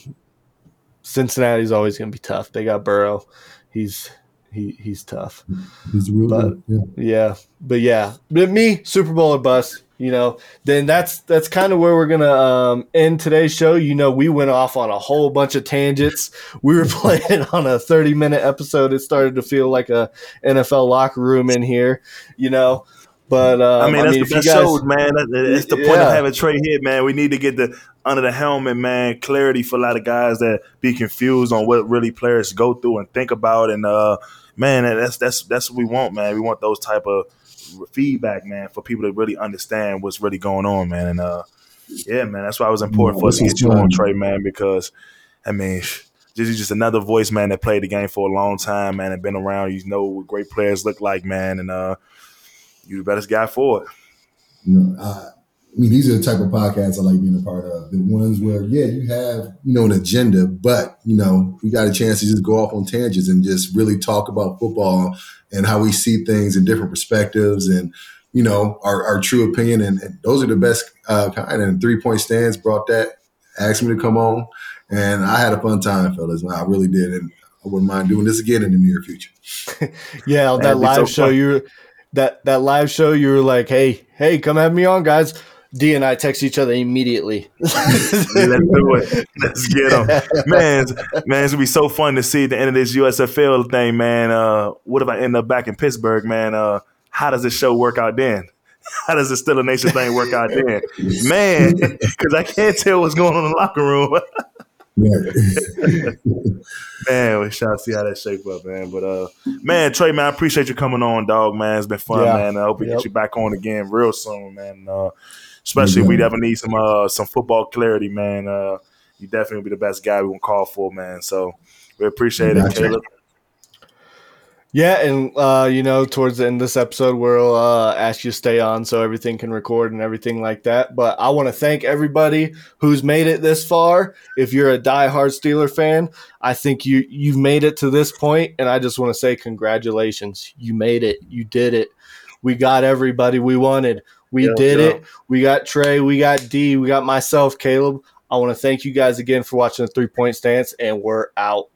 Cincinnati's always going to be tough. They got Burrow. He's he he's tough. He's really but, yeah. yeah. But yeah, but me Super Bowl or bust you know, then that's that's kind of where we're gonna um, end today's show. You know, we went off on a whole bunch of tangents. We were <laughs> playing on a thirty minute episode. It started to feel like a NFL locker room in here. You know, but um, I mean, that's I mean, the best guys, shows, man. It's the point yeah. of having Trai here, man. We need to get the under the helmet, man. Clarity for a lot of guys that be confused on what really players go through and think about, and uh, man, that's that's that's what we want, man. We want those type of feedback, man, for people to really understand what's really going on, man. And uh, yeah, man, that's why it was important yeah, for us to get you on, Trai, man, because I mean, this is just another voice, man, that played the game for a long time, man, and been around. You know what great players look like, man, and uh, you the best guy for it. I, I mean, these are the type of podcasts I like being a part of. The ones where, yeah, you have, you know, an agenda, but, you know, we got a chance to just go off on tangents and just really talk about football and how we see things in different perspectives and, you know, our, our true opinion. And, and those are the best uh, kind. And three point stance brought that, asked me to come on. And I had a fun time, fellas. I really did. And I wouldn't mind doing this again in the near future. <laughs> yeah, that live so show, you that that live show, you were like, hey, hey, come have me on, guys. Dee and I text each other immediately. Let's do it. Let's get them, man. Man, it's gonna be so fun to see the end of this USFL thing, man. Uh, what if I end up back in Pittsburgh, man? Uh, how does this show work out then? <laughs> How does the a Nation thing work out then, man? <laughs> Because I can't tell what's going on in the locker room. <laughs> man, we shall see how that shape up, man. But uh, man, Trai, man, I appreciate you coming on, dog. Man, it's been fun, yeah. man. I hope we yep. get you back on again real soon, man. Uh, especially mm-hmm. if we ever need some uh some football clarity, man. Uh, you definitely be the best guy we can call for, man. So we appreciate it, Kaleb. Yeah, and uh, you know, towards the end of this episode, we'll uh, ask you to stay on so everything can record and everything like that. But I want to thank everybody who's made it this far. If you're a diehard Steeler fan, I think you you've made it to this point, and I just want to say congratulations. You made it. You did it We got everybody we wanted. We did it. We got Trai. We got Dee. We got myself, Kaleb. I want to thank you guys again for watching the three point stance, and we're out.